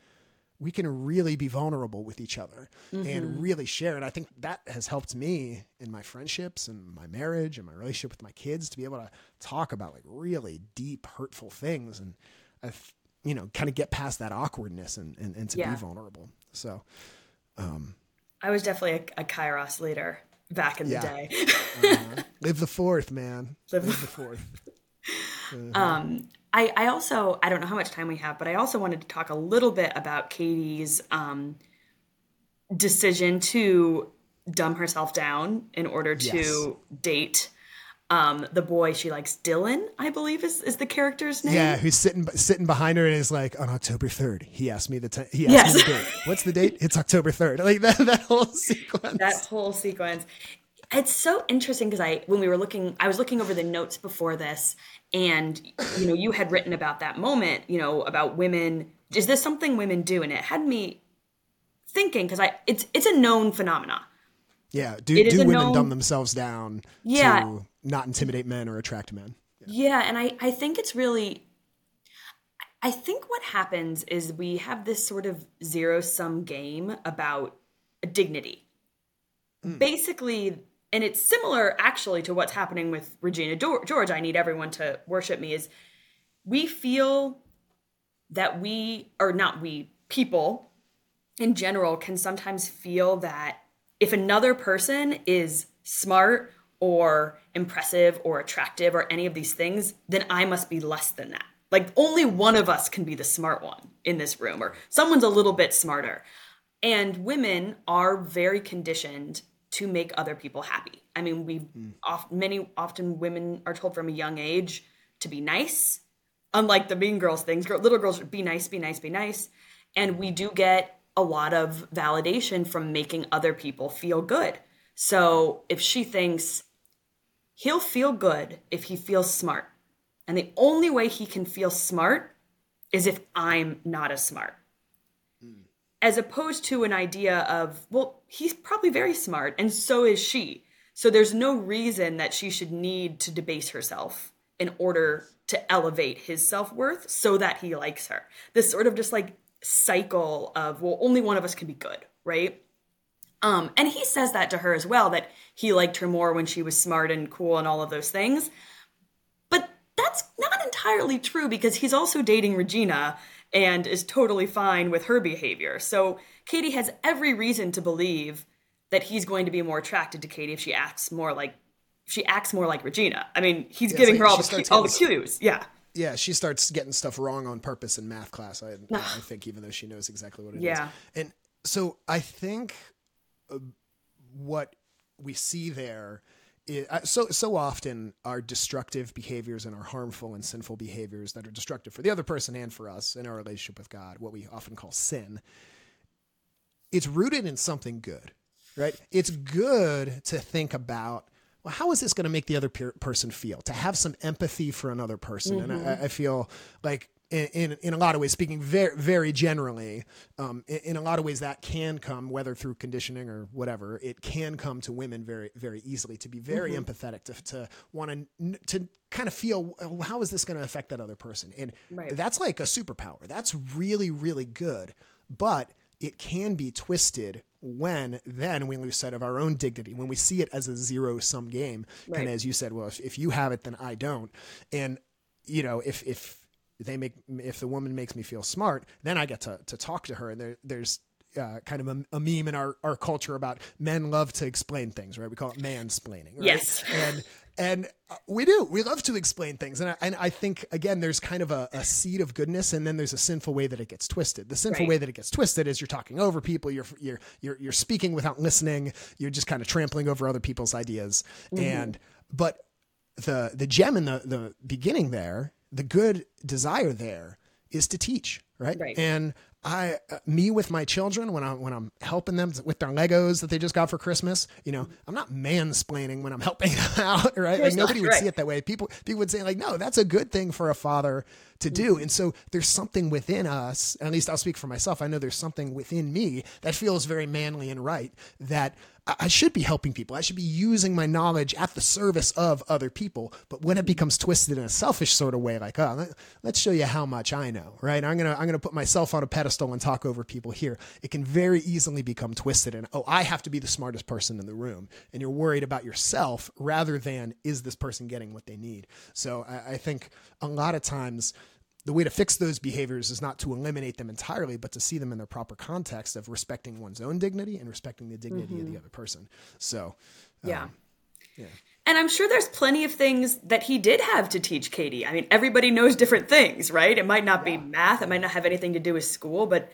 we can really be vulnerable with each other Mm-hmm. and really share. And I think that has helped me in my friendships and my marriage and my relationship with my kids to be able to talk about like really deep, hurtful things and, I've, you know, kind of get past that awkwardness and, and, and to Yeah. be vulnerable. So, um I was definitely a, a Kairos leader back in Yeah. the day. uh, live the fourth, man. Live Live the fourth. I, I also I don't know how much time we have, but I also wanted to talk a little bit about Cady's um, decision to dumb herself down in order to Yes. date um, the boy she likes. Dylan, I believe is is the character's name. Yeah, who's sitting sitting behind her and is like, on October third. He asked me the ti he asked Yes. me the date. What's the date? It's October third. Like that that whole sequence. that whole sequence it's so interesting because i when we were looking i was looking over the notes before this and you know you had written about that moment you know about women is this something women do and it had me thinking because i it's it's a known phenomena yeah, do it do women known- dumb themselves down Yeah. to not intimidate men or attract men? Yeah, and I, I think it's really I think what happens is we have this sort of zero sum game about dignity. Hmm. Basically, and it's similar actually to what's happening with Regina George. I need everyone to worship me. Is we feel that we, or not we, people in general can sometimes feel that if another person is smart or impressive or attractive or any of these things, then I must be less than that. Like only one of us can be the smart one in this room, or someone's a little bit smarter. And women are very conditioned to make other people happy. I mean, we hmm. oft, many often women are told from a young age to be nice, unlike the mean girls things girl, little girls be nice be nice be nice. And we do get a lot of validation from making other people feel good. So if she thinks he'll feel good if he feels smart. And the only way he can feel smart is if i'm not as smart as opposed to an idea of well he's probably very smart and so is she. So there's no reason that she should need to debase herself in order to elevate his self-worth so that he likes her. This sort of just like cycle of well only one of us can be good right? Um and he says that to her as well that he liked her more when she was smart and cool and all of those things. But that's not entirely true because he's also dating Regina and is totally fine with her behavior. So Cady has every reason to believe that he's going to be more attracted to Cady if she acts more like she acts more like Regina. I mean, he's it's giving like her all the cu- all the cues. Yeah. Yeah, she starts getting stuff wrong on purpose in math class. I, I think even though she knows exactly what it is. Yeah. And so I think uh, what we see there uh, so so often our destructive behaviors and our harmful and sinful behaviors that are destructive for the other person and for us in our relationship with God, what we often call sin, it's rooted in something good, right? It's good to think about, well, how is this going to make the other per- person feel? To have some empathy for another person. And I, I feel like, in, in, in a lot of ways, speaking very, very generally, um, in, in a lot of ways that can come, whether through conditioning or whatever, it can come to women very, very easily to be very empathetic, to, to want to, to kind of feel, how is this going to affect that other person? And Right. that's like a superpower. That's really, really good. But it can be twisted when then we lose sight of our own dignity when we see it as a zero sum game Right. and as you said well if, if you have it then i don't and you know if if they make if the woman makes me feel smart then i get to, to talk to her and there, there's uh, kind of a, a meme in our, our culture about men love to explain things right we call it mansplaining right? Yes. and and uh, we do we love to explain things and I, and I think again there's kind of a, a seed of goodness and then there's a sinful way that it gets twisted the sinful Right. way that it gets twisted is you're talking over people you're you're you're, you're speaking without listening you're just kind of trampling over other people's ideas Mm-hmm. and but the the gem in the the beginning there the good desire there is to teach right, Right. and I, uh, me with my children when I'm when I'm helping them with their Legos that they just got for Christmas, you know, I'm not mansplaining when I'm helping them out, right? Like nobody would right. see it that way. People people would say like, no, that's a good thing for a father to do. And so there's something within us, at least I'll speak for myself. I know there's something within me that feels very manly and right that I should be helping people. I should be using my knowledge at the service of other people. But when it becomes twisted in a selfish sort of way, like, oh, let's show you how much I know, right? I'm gonna I'm gonna put myself on a pedestal and talk over people here. It can very easily become twisted and oh, I have to be the smartest person in the room, and you're worried about yourself rather than is this person getting what they need. So I, I think a lot of times the way to fix those behaviors is not to eliminate them entirely, but to see them in their proper context of respecting one's own dignity and respecting the dignity mm-hmm. of the other person. So, um, yeah. Yeah. And I'm sure there's plenty of things that he did have to teach Cady. I mean, everybody knows different things, right? It might not yeah. be math, it might not have anything to do with school, but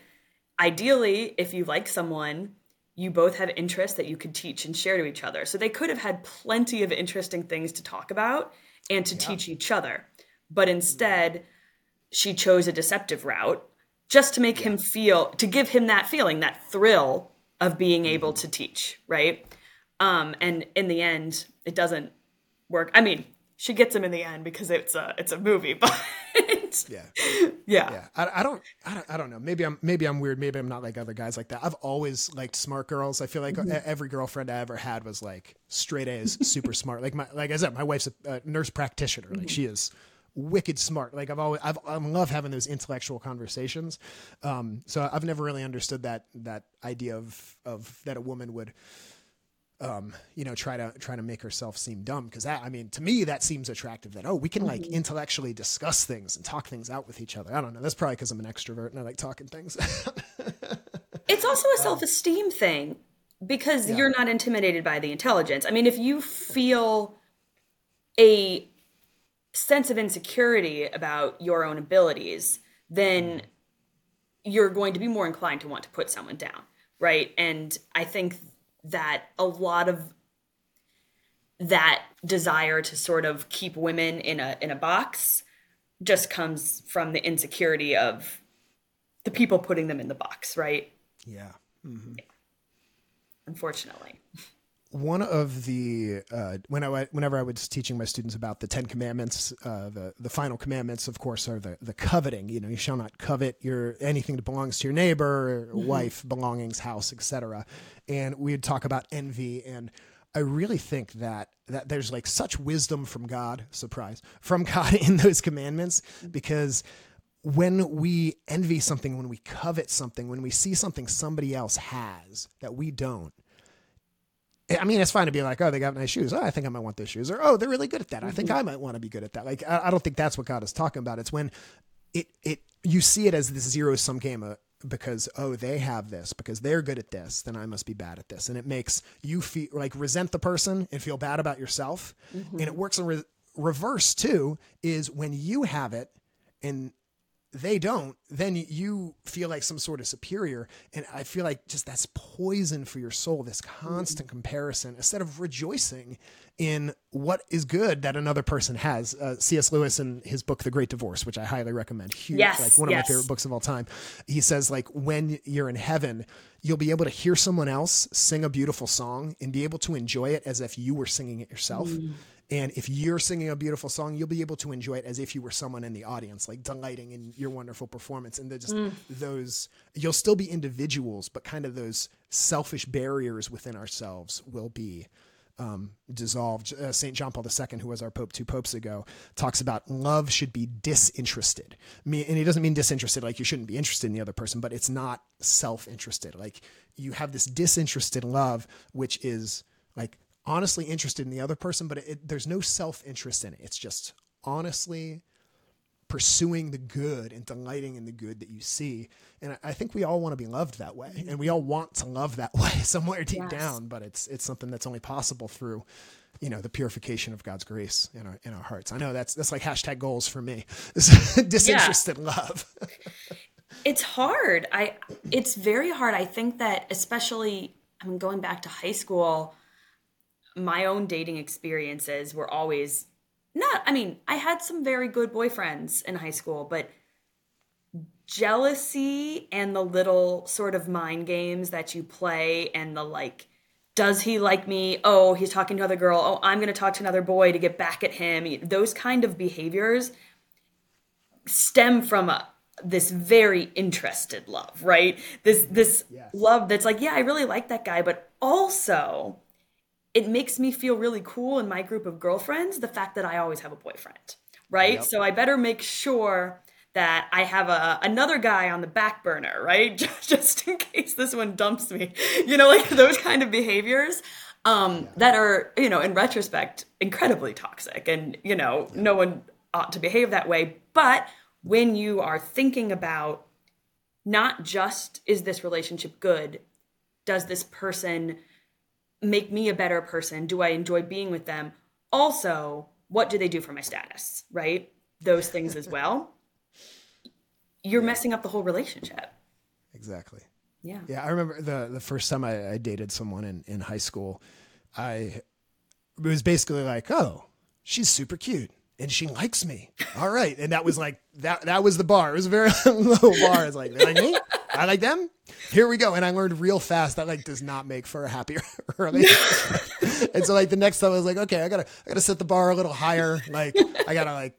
ideally, if you like someone, you both have interests that you could teach and share to each other. So they could have had plenty of interesting things to talk about and to yeah. teach each other. But instead, she chose a deceptive route just to make yeah. him feel to give him that feeling that thrill of being mm-hmm. able to teach right? Um and in the end it doesn't work. I mean she gets him in the end because it's a it's a movie but yeah. Yeah. Yeah. I, I, don't i don't i don't know. Maybe i'm maybe i'm weird. Maybe i'm not like other guys like that. I've always liked smart girls. I feel like mm-hmm. every girlfriend i ever had was like straight a's super smart. Like my like i said my wife's a, a nurse practitioner. Like mm-hmm. she is wicked smart. Like I've always, I've, I love having those intellectual conversations. Um, so I've never really understood that, that idea of, of that a woman would, um, you know, try to, try to make herself seem dumb. Cause that, I mean, to me, that seems attractive that, oh, we can like mm-hmm. intellectually discuss things and talk things out with each other. I don't know. That's probably cause I'm an extrovert and I like talking things. it's also a self-esteem thing because yeah. you're not intimidated by the intelligence. I mean, if you feel a sense of insecurity about your own abilities, then you're going to be more inclined to want to put someone down, right? And I think that a lot of that desire to sort of keep women in a in a box just comes from the insecurity of the people putting them in the box, right? Yeah. Mm-hmm. yeah. Unfortunately one of the uh, when I whenever I was teaching my students about the Ten Commandments, uh, the the final commandments, of course, are the the coveting. You know, you shall not covet your anything that belongs to your neighbor, mm-hmm. wife, belongings, house, etc. And we'd talk about envy, and I really think that that there's like such wisdom from God, surprise, from God in those commandments, because when we envy something, when we covet something, when we see something somebody else has that we don't I mean, it's fine to be like, oh, they got nice shoes. Oh, I think I might want those shoes. Or, oh, they're really good at that. I think mm-hmm. I might want to be good at that. Like, I, I, don't think that's what God is talking about. It's when it, it, you see it as this zero sum game uh, because, oh, they have this, because they're good at this, then I must be bad at this. And it makes you feel like resent the person and feel bad about yourself. Mm-hmm. And it works in re- reverse too, is when you have it and they don't, then you feel like some sort of superior. And I feel like just that's poison for your soul, this constant mm-hmm. comparison, instead of rejoicing in what is good that another person has. Uh, C.S. Lewis in his book, The Great Divorce, which I highly recommend, huge, yes, like one of yes. my favorite books of all time. He says, like, when you're in heaven, you'll be able to hear someone else sing a beautiful song and be able to enjoy it as if you were singing it yourself. Mm. And if you're singing a beautiful song, you'll be able to enjoy it as if you were someone in the audience, like delighting in your wonderful performance. And just mm. those, you'll still be individuals, but kind of those selfish barriers within ourselves will be um, dissolved. Uh, St. John Paul II, who was our Pope two popes ago, talks about love should be disinterested. and he doesn't mean disinterested like you shouldn't be interested in the other person, but it's not self interested. Like you have this disinterested love, which is like honestly interested in the other person, but it, there's no self interest in it. It's just honestly pursuing the good and delighting in the good that you see. And I, think we all want to be loved that way, mm-hmm. and we all want to love that way somewhere deep yes. down. But it's it's something that's only possible through, you know, the purification of God's grace in our in our hearts. I know that's that's like hashtag goals for me. Disinterested yeah. love. it's hard. I it's very hard. I think that especially I mean going back to high school my own dating experiences were always not i mean i had some very good boyfriends in high school but jealousy and the little sort of mind games that you play and the like does he like me oh he's talking to another girl oh i'm going to talk to another boy to get back at him those kind of behaviors stem from a, this very interested love, right? This this Yes. love that's like, yeah, I really like that guy, but also it makes me feel really cool in my group of girlfriends the fact that I always have a boyfriend, right? Yep. So I better make sure that I have a another guy on the back burner, right? Just in case this one dumps me. You know, like those kind of behaviors um that are, you know, in retrospect incredibly toxic and, you know, no one ought to behave that way, but when you are thinking about not just is this relationship good, does this person make me a better person? Do I enjoy being with them? Also, what do they do for my status? Right? Those things as well. You're messing up the whole relationship. Exactly. Yeah. Yeah, I remember the the first time I, I dated someone in, in high school, I it was basically like, oh, she's super cute and she likes me. All right, and that was like that that was the bar. It was a very low bar. It's like they like me, I like them. Here we go. And I learned real fast that like does not make for a happier early. and so like the next time I was like, okay, I gotta I gotta set the bar a little higher. Like I gotta like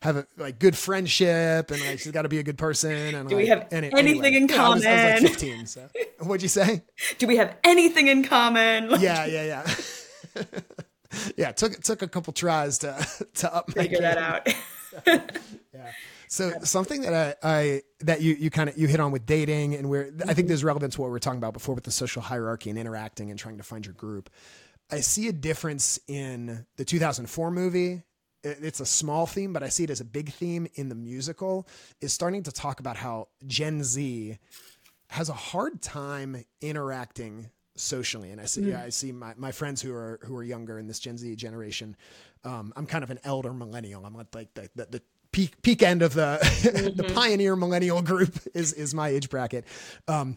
have a like good friendship and like she's got to be a good person and Do we like, have any- anything in You know, I was, I was like common? 15 so what'd you say Do we have anything in common? Like, yeah yeah yeah yeah took took a couple tries to to up Figure that out. so something that I, I that you you kind of you hit on with dating and where I think there's relevance to what we were talking about before with the social hierarchy and interacting and trying to find your group. I see a difference in the 2004 movie. It's a small theme, but I see it as a big theme in the musical. Is starting to talk about how Gen Z has a hard time interacting socially and i see yeah, i see my, my friends who are who are younger in this gen z generation um, i'm kind of an elder millennial i'm like the, the, the peak peak end of the the pioneer millennial group is is my age bracket. Um,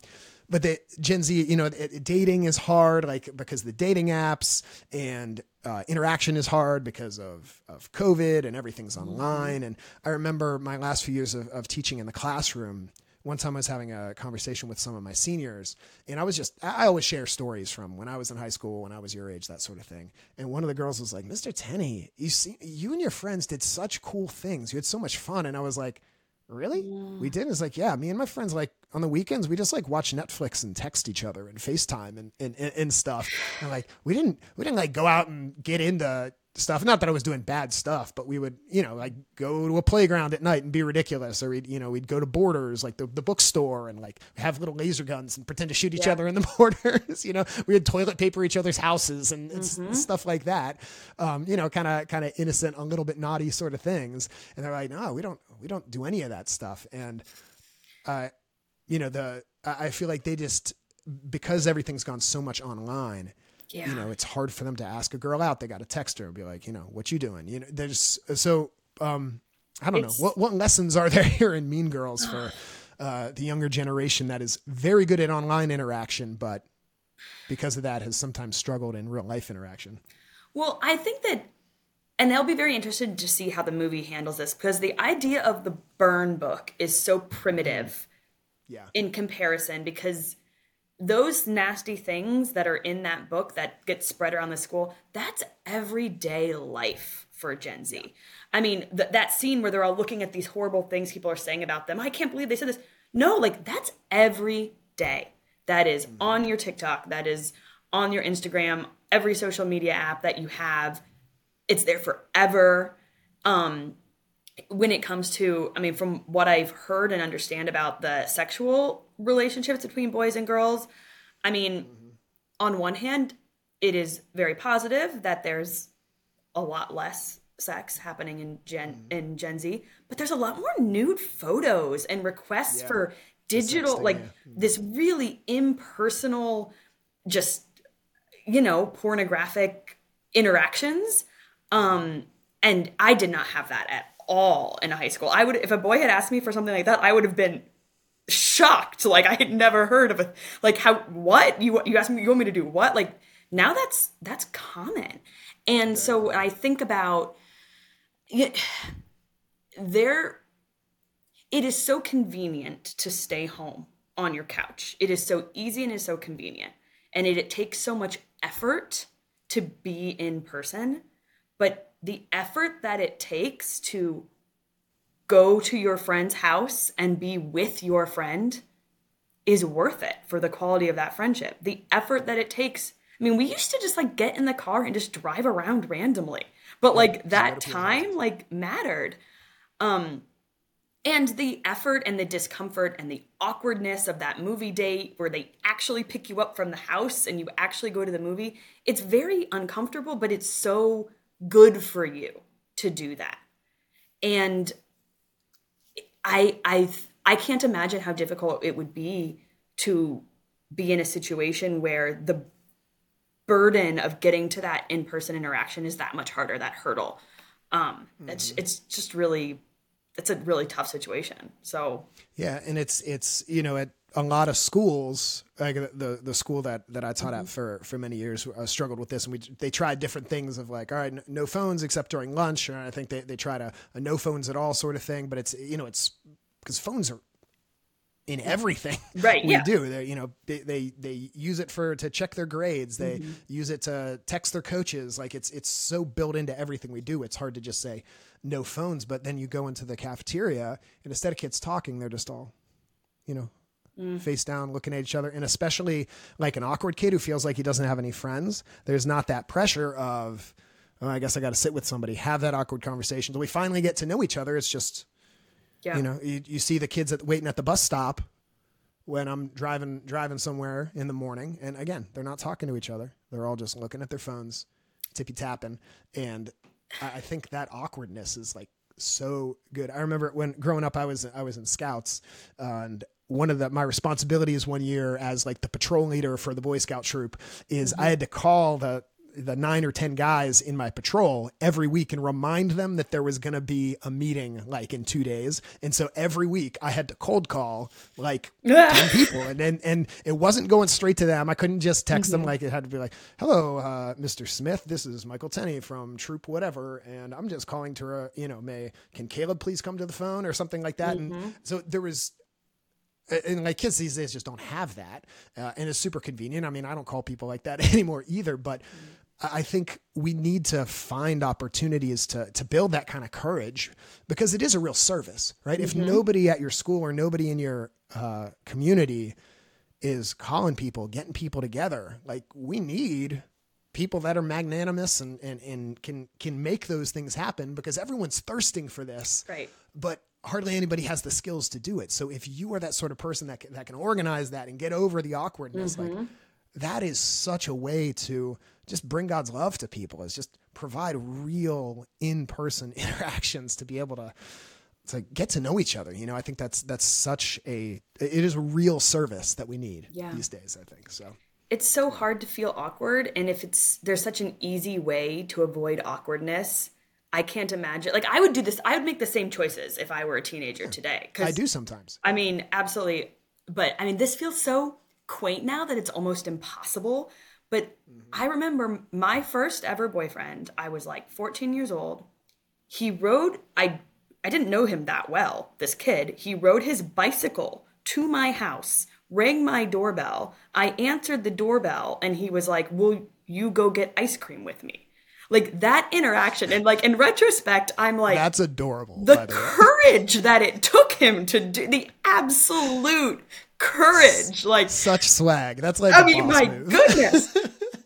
but the gen z you know it- dating is hard like because the dating apps and uh, interaction is hard because of of covid and everything's online. And i remember my last few years of, of teaching in the classroom one time I was having a conversation with some of my seniors, and I was just, I always share stories from when I was in high school, when I was your age, that sort of thing. And one of the girls was like, Mr. Tenney, you see, you and your friends did such cool things. You had so much fun. And I was like, really? We did? It's like, yeah, me and my friends, like on the weekends, we just like watch Netflix and text each other and FaceTime and, and, and, and stuff. And like, we didn't, we didn't like go out and get into stuff. Not that I was doing bad stuff, but we would, you know, like go to a playground at night and be ridiculous, or we'd, you know, we'd go to Borders, like the, the bookstore, and like have little laser guns and pretend to shoot each Yeah. other in the Borders. you know, we had toilet paper each other's houses and, and Mm-hmm. stuff like that. Um, you know, kind of kind of innocent, a little bit naughty sort of things. And they're like, no, we don't we don't do any of that stuff. And uh, you know, the I feel like they just because everything's gone so much online Yeah. you know, it's hard for them to ask a girl out. They got to text her and be like, you know, what you doing? You know, there's so um, I don't It's- know what what lessons are there here in Mean Girls for uh, the younger generation that is very good at online interaction, but because of that has sometimes struggled in real life interaction. Well, I think that, and they'll be very interested to see how the movie handles this because the idea of the burn book is so primitive Yeah, in comparison because those nasty things that are in that book that get spread around the school, that's everyday life for Gen Z. I mean, th- that scene where they're all looking at these horrible things people are saying about them. I can't believe they said this. No, like that's every day. That is on your TikTok, that is on your Instagram, every social media app that you have. It's there forever. Um, when it comes to i mean from what i've heard and understand about the sexual relationships between boys and girls i mean mm-hmm. on one hand it is very positive that there's a lot less sex happening in gen mm-hmm. in gen z but there's a lot more nude photos and requests for digital like yeah. Mm-hmm. this really impersonal just you know pornographic interactions. Um and i did not have that at all in high school i would if a boy had asked me for something like that i would have been shocked like i had never heard of a like how what you you asked me you want me to do what like now that's that's common and so when i think about it, there it is so convenient to stay home on your couch. It is so easy and is so convenient. And it, it takes so much effort to be in person. But the effort that it takes to go to your friend's house and be with your friend is worth it for the quality of that friendship. The effort that it takes. I mean, we used to just like get in the car and just drive around randomly. But like that time like mattered. Um and the effort and the discomfort and the awkwardness of that movie date where they actually pick you up from the house and you actually go to the movie, it's very uncomfortable, but it's so good for you to do that. And I I I can't imagine how difficult it would be to be in a situation where the burden of getting to that in-person interaction is that much harder that hurdle um it's it's just really it's a really tough situation. So Yeah, and it's it's you know at a lot of schools, like the the school that that I taught at for for many years, uh, struggled with this, and we they tried different things of like, all right, no phones except during lunch, and I think they they tried a, a no phones at all sort of thing, but it's you know it's because phones are in everything Right, we yeah. do. They you know they, they they use it for to check their grades. They Mm-hmm. use it to text their coaches. Like it's it's so built into everything we do it's hard to just say no phones but then you go into the cafeteria and instead of kids talking they're just all you know Mm. face down looking at each other and especially like an awkward kid who feels like he doesn't have any friends there's not that pressure of oh, i guess i got to sit with somebody have that awkward conversation till we finally get to know each other it's just yeah you know, you, you see the kids at, waiting at the bus stop when I'm driving driving somewhere in the morning, and again, they're not talking to each other. They're all just looking at their phones, tippy tapping, and I, think that awkwardness is like so good. I remember when growing up, I was I was in Scouts, and one of the my responsibilities one year as like the patrol leader for the Boy Scout troop is mm-hmm. I had to call the the nine or ten guys in my patrol every week and remind them that there was going to be a meeting like in two days. And so every week i had to cold call like 10 people. And and, and it wasn't going straight to them. I couldn't just text them like it had to be like hello uh, mr smith this is michael tenney from troop whatever and i'm just calling to uh, you know may can caleb please come to the phone? or something like that. And so there was and like kids these days just don't have that uh, and it's super convenient. I mean i don't call people like that anymore either but i think we need to find opportunities to to build that kind of courage because it is a real service right if nobody at your school or nobody in your uh, community is calling people getting people together like we need people that are magnanimous and, and, and can can make those things happen because everyone's thirsting for this Right. but hardly anybody has the skills to do it. So if you are that sort of person that can, that can organize that and get over the awkwardness, like that is such a way to just bring God's love to people. Is just provide real in-person interactions to be able to to get to know each other. You know, I think that's that's such a it is a real service that we need Yeah. these days. I think so. it's so hard to feel awkward and if it's there's such an easy way to avoid awkwardness i can't imagine like i would do this i would make the same choices if i were a teenager today I do sometimes. I mean, absolutely. But I mean, this feels so quaint now that it's almost impossible. But mm-hmm. I remember my first ever boyfriend, I was like 14 years old. He rode, I, I didn't know him that well, this kid. He rode his bicycle to my house, rang my doorbell. I answered the doorbell, and he was like, Will you go get ice cream with me? Like that interaction. And like in retrospect, I'm like, That's adorable. the the courage that it took him to do the absolute courage like Such swag. That's like I mean my move. goodness.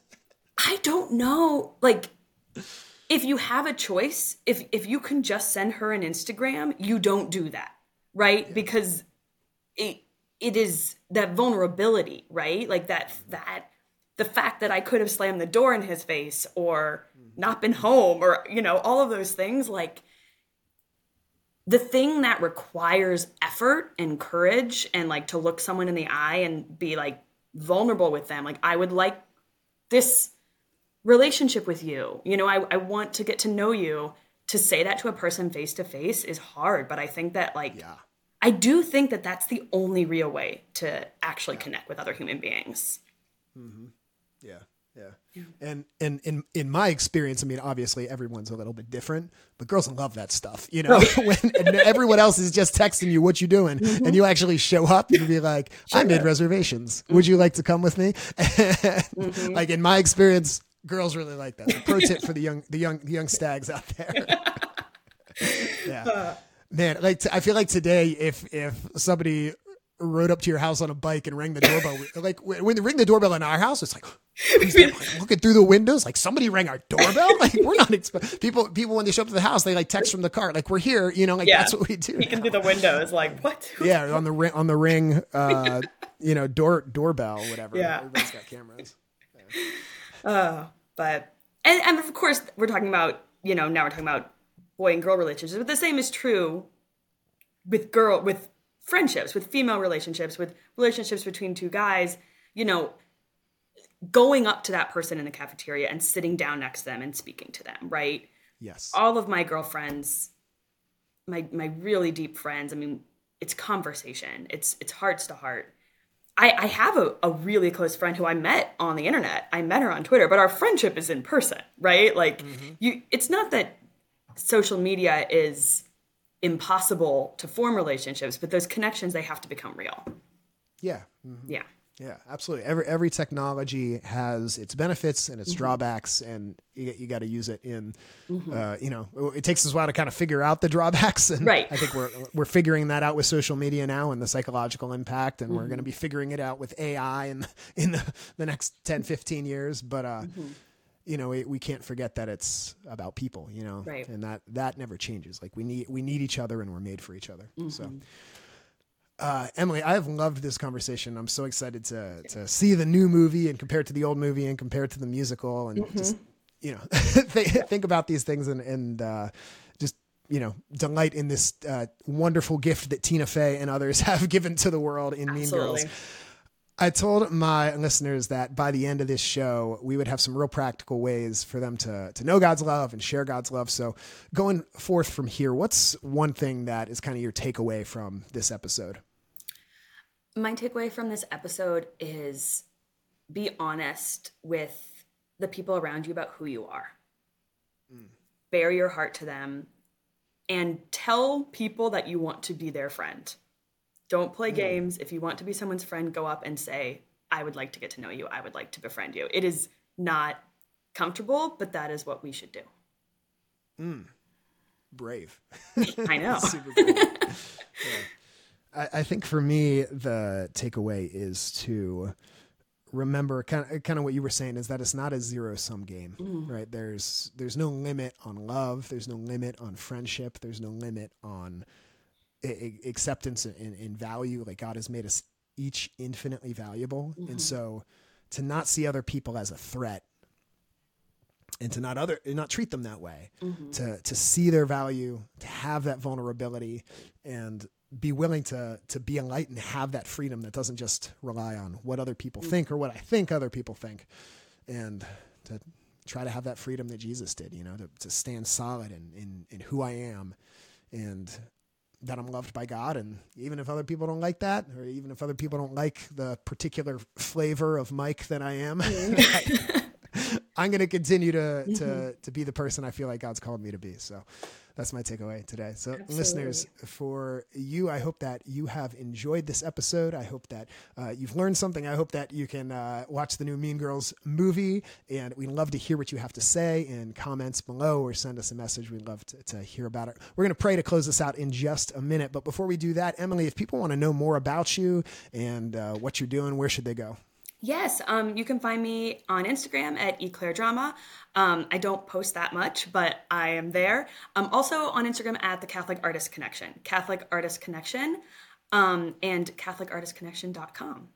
I don't know like if you have a choice if if you can just send her an instagram you don't do that right? Because it it is that vulnerability right? Like that that the fact that i could have slammed the door in his face or mm-hmm. not been home or you know all of those things like the thing that requires effort and courage and like to look someone in the eye and be like vulnerable with them like i would like this relationship with you. You know I, I want to get to know you. To say that to a person face to face is hard but i think that like Yeah. i do think that that's the only real way to actually connect with other human beings. Mm-hmm. Yeah, yeah. And and in in my experience, I mean, obviously everyone's a little bit different, but girls love that stuff. You know, oh. when and everyone else is just texting you, "What you doing?" Mm-hmm. and you actually show up and be like, "I made reservations. Would you like to come with me?" And, mm-hmm. Like in my experience, girls really like that. The pro tip for the young the young the young stags out there. yeah. Uh. Man, like t- I feel like today, if if somebody rode up to your house on a bike and rang the doorbell, like when they ring the doorbell in our house, it's like, looking through the windows, like somebody rang our doorbell. Like we're not exp- people. People when they show up to the house, they like text from the car, like we're here. You know, like Yeah. that's what we do. Peeking through the windows, like what? yeah, on the ring, on the ring, uh, you know, door doorbell, whatever. Yeah. everybody's got cameras. Oh, but and, and of course we're talking about you know now we're talking about boy and girl relationships but the same is true with girl with friendships with female relationships with relationships between two guys you know going up to that person in the cafeteria and sitting down next to them and speaking to them right? Yes. all of my girlfriends my my really deep friends i mean it's conversation. It's it's hearts to heart. I i have a, a really close friend who i met on the internet. I met her on twitter but our friendship is in person right? Like mm-hmm. you it's not that social media is impossible to form relationships but those connections they have to become real Yeah. yeah Yeah, absolutely. Every every technology has its benefits and Mm-hmm. its drawbacks, and you, you got to use it in. Uh, you know, it takes us a while to kind of figure out the drawbacks, and Right. I think we're we're figuring that out with social media now and the psychological impact, and we're Mm-hmm. going to be figuring it out with AI in in the, the next 10, 15 years. But uh, Mm-hmm. You know, we, we can't forget that it's about people. You know, Right. and that that never changes. Like we need we need each other, and we're made for each other. So. Mm-hmm. Uh, Emily, I've loved this conversation. I'm so excited to to see the new movie and compare it to the old movie and compare it to the musical and just you know think, think about these things and and uh, just you know delight in this uh, wonderful gift that Tina Fey and others have given to the world in Mean Girls. I told my listeners that by the end of this show, we would have some real practical ways for them to, to know God's love and share God's love. So, going forth from here, what's one thing that is kind of your takeaway from this episode? my takeaway from this episode is be honest with the people around you about who you are. Hmm. Bare your heart to them and tell people that you want to be their friend. Don't play games. If you want to be someone's friend, go up and say, I would like to get to know you. I would like to befriend you. It is not comfortable, but that is what we should do. Mm. Brave. I know. Super cool. Yeah. I, I think for me, the takeaway is to remember kind of, kind of what you were saying is that it's not a zero sum game, right? There's there's no limit on love. There's no limit on friendship. There's no limit on acceptance and, and value. Like God has made us each infinitely valuable, and mm-hmm. so to not see other people as a threat and to not other and not treat them that way mm-hmm. to to see their value to have that vulnerability and be willing to to be a light and have that freedom that doesn't just rely on what other people mm. think or what I think other people think and to try to have that freedom that Jesus did you know to, to stand solid in, in in who I am and that I'm loved by God and even if other people don't like that or even if other people don't like the particular flavor of Mike that I am mm. I'm going to continue to to mm-hmm. to be the person I feel like God's called me to be. So that's my takeaway today. So listeners, for you, I hope that you have enjoyed this episode. I hope that uh, you've learned something. I hope that you can uh, watch the new Mean Girls movie, and we'd love to hear what you have to say in comments below or send us a message. We'd love to, to hear about it. We're going to pray to close this out in just a minute, but before we do that, Emily, if people want to know more about you and uh, what you're doing, where should they go? Yes, um, you can find me on Instagram at eclairdrama. Um, I don't post that much, but I am there. Um, also on Instagram at the Catholic Artist Connection, Catholic Artist Connection, um, and CatholicArtistConnection.com.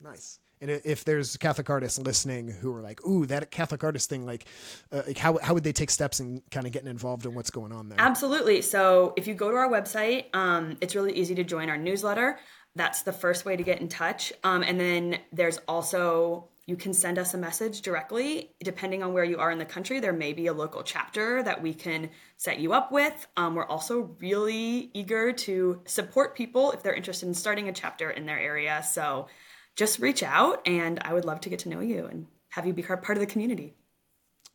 Nice. And if there's Catholic artists listening who are like, "Ooh, that Catholic artist thing," like, uh, like how how would they take steps in kind of getting involved in what's going on there? Absolutely. So if you go to our website, um, it's really easy to join our newsletter. That's the first way to get in touch. Um, and then there's also, you can send us a message directly. Depending on where you are in the country, there may be a local chapter that we can set you up with. Um, we're also really eager to support people if they're interested in starting a chapter in their area. So just reach out, and I would love to get to know you and have you be part of the community.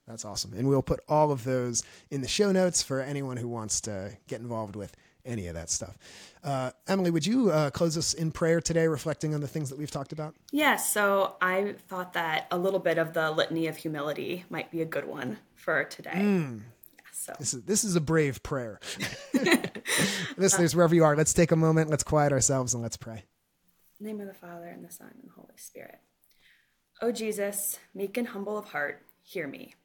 That's awesome. And we'll put all of those in the show notes for anyone who wants to get involved with any of that stuff. Uh, Emily, would you uh, close us in prayer today, reflecting on the things that we've talked about? Yes, so I thought that a little bit of the litany of humility might be a good one for today. So This is this is a brave prayer. Listeners, wherever you are, let's take a moment, let's quiet ourselves, and let's pray. In the name of the Father and the Son and the Holy Spirit. O Jesus, meek and humble of heart, hear me.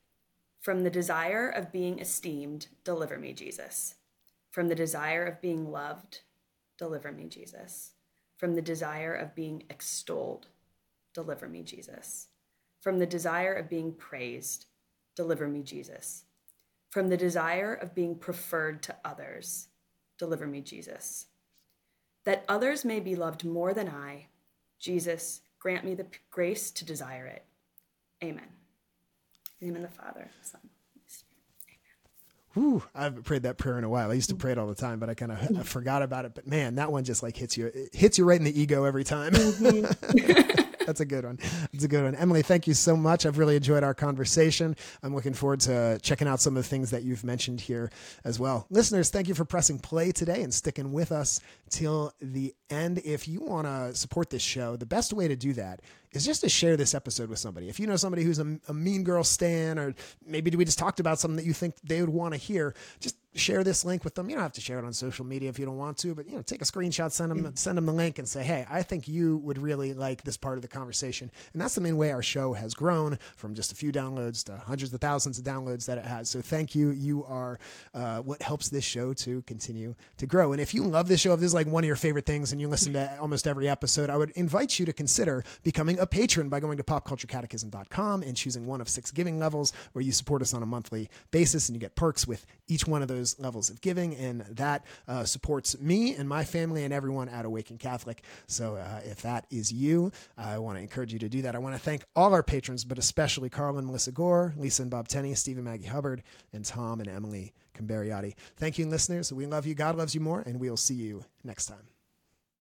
From the desire of being esteemed, deliver me, Jesus. From the desire of being loved, deliver me, Jesus. From the desire of being extolled, deliver me, Jesus. From the desire of being praised, deliver me, Jesus. From the desire of being preferred to others, deliver me, Jesus. That others may be loved more than I, Jesus, grant me the grace to desire it. Amen. In the name of the Father, Son. Whew, I haven't prayed that prayer in a while. I used to mm. pray it all the time, but I kind of mm. forgot about it. But man, that one just like hits you, it hits you right in the ego every time. Mm-hmm. That's a good one. That's a good one. Emily, thank you so much. I've really enjoyed our conversation. I'm looking forward to checking out some of the things that you've mentioned here as well. Listeners, thank you for pressing play today and sticking with us till the end. If you want to support this show, the best way to do that is just to share this episode with somebody. If you know somebody who's a, a mean girl stan, or maybe we just talked about something that you think they would want to hear, just share this link with them. You don't have to share it on social media if you don't want to, but you know, take a screenshot, send them, send them the link, and say, "Hey, I think you would really like this part of the conversation." And that's the main way our show has grown from just a few downloads to hundreds of thousands of downloads that it has. So thank you. You are uh, what helps this show to continue to grow. And if you love this show, if this is like one of your favorite things, and you listen to almost every episode, I would invite you to consider becoming a patron by going to popculturecatechism.com and choosing one of six giving levels where you support us on a monthly basis and you get perks with each one of those levels of giving. And that uh, supports me and my family and everyone at Awaken Catholic. So uh, if that is you, I want to encourage you to do that. I want to thank all our patrons, but especially Carl and Melissa Gore, Lisa and Bob Tenney, Stephen Maggie Hubbard, and Tom and Emily Cambariati. Thank you, listeners. We love you. God loves you more, and we'll see you next time.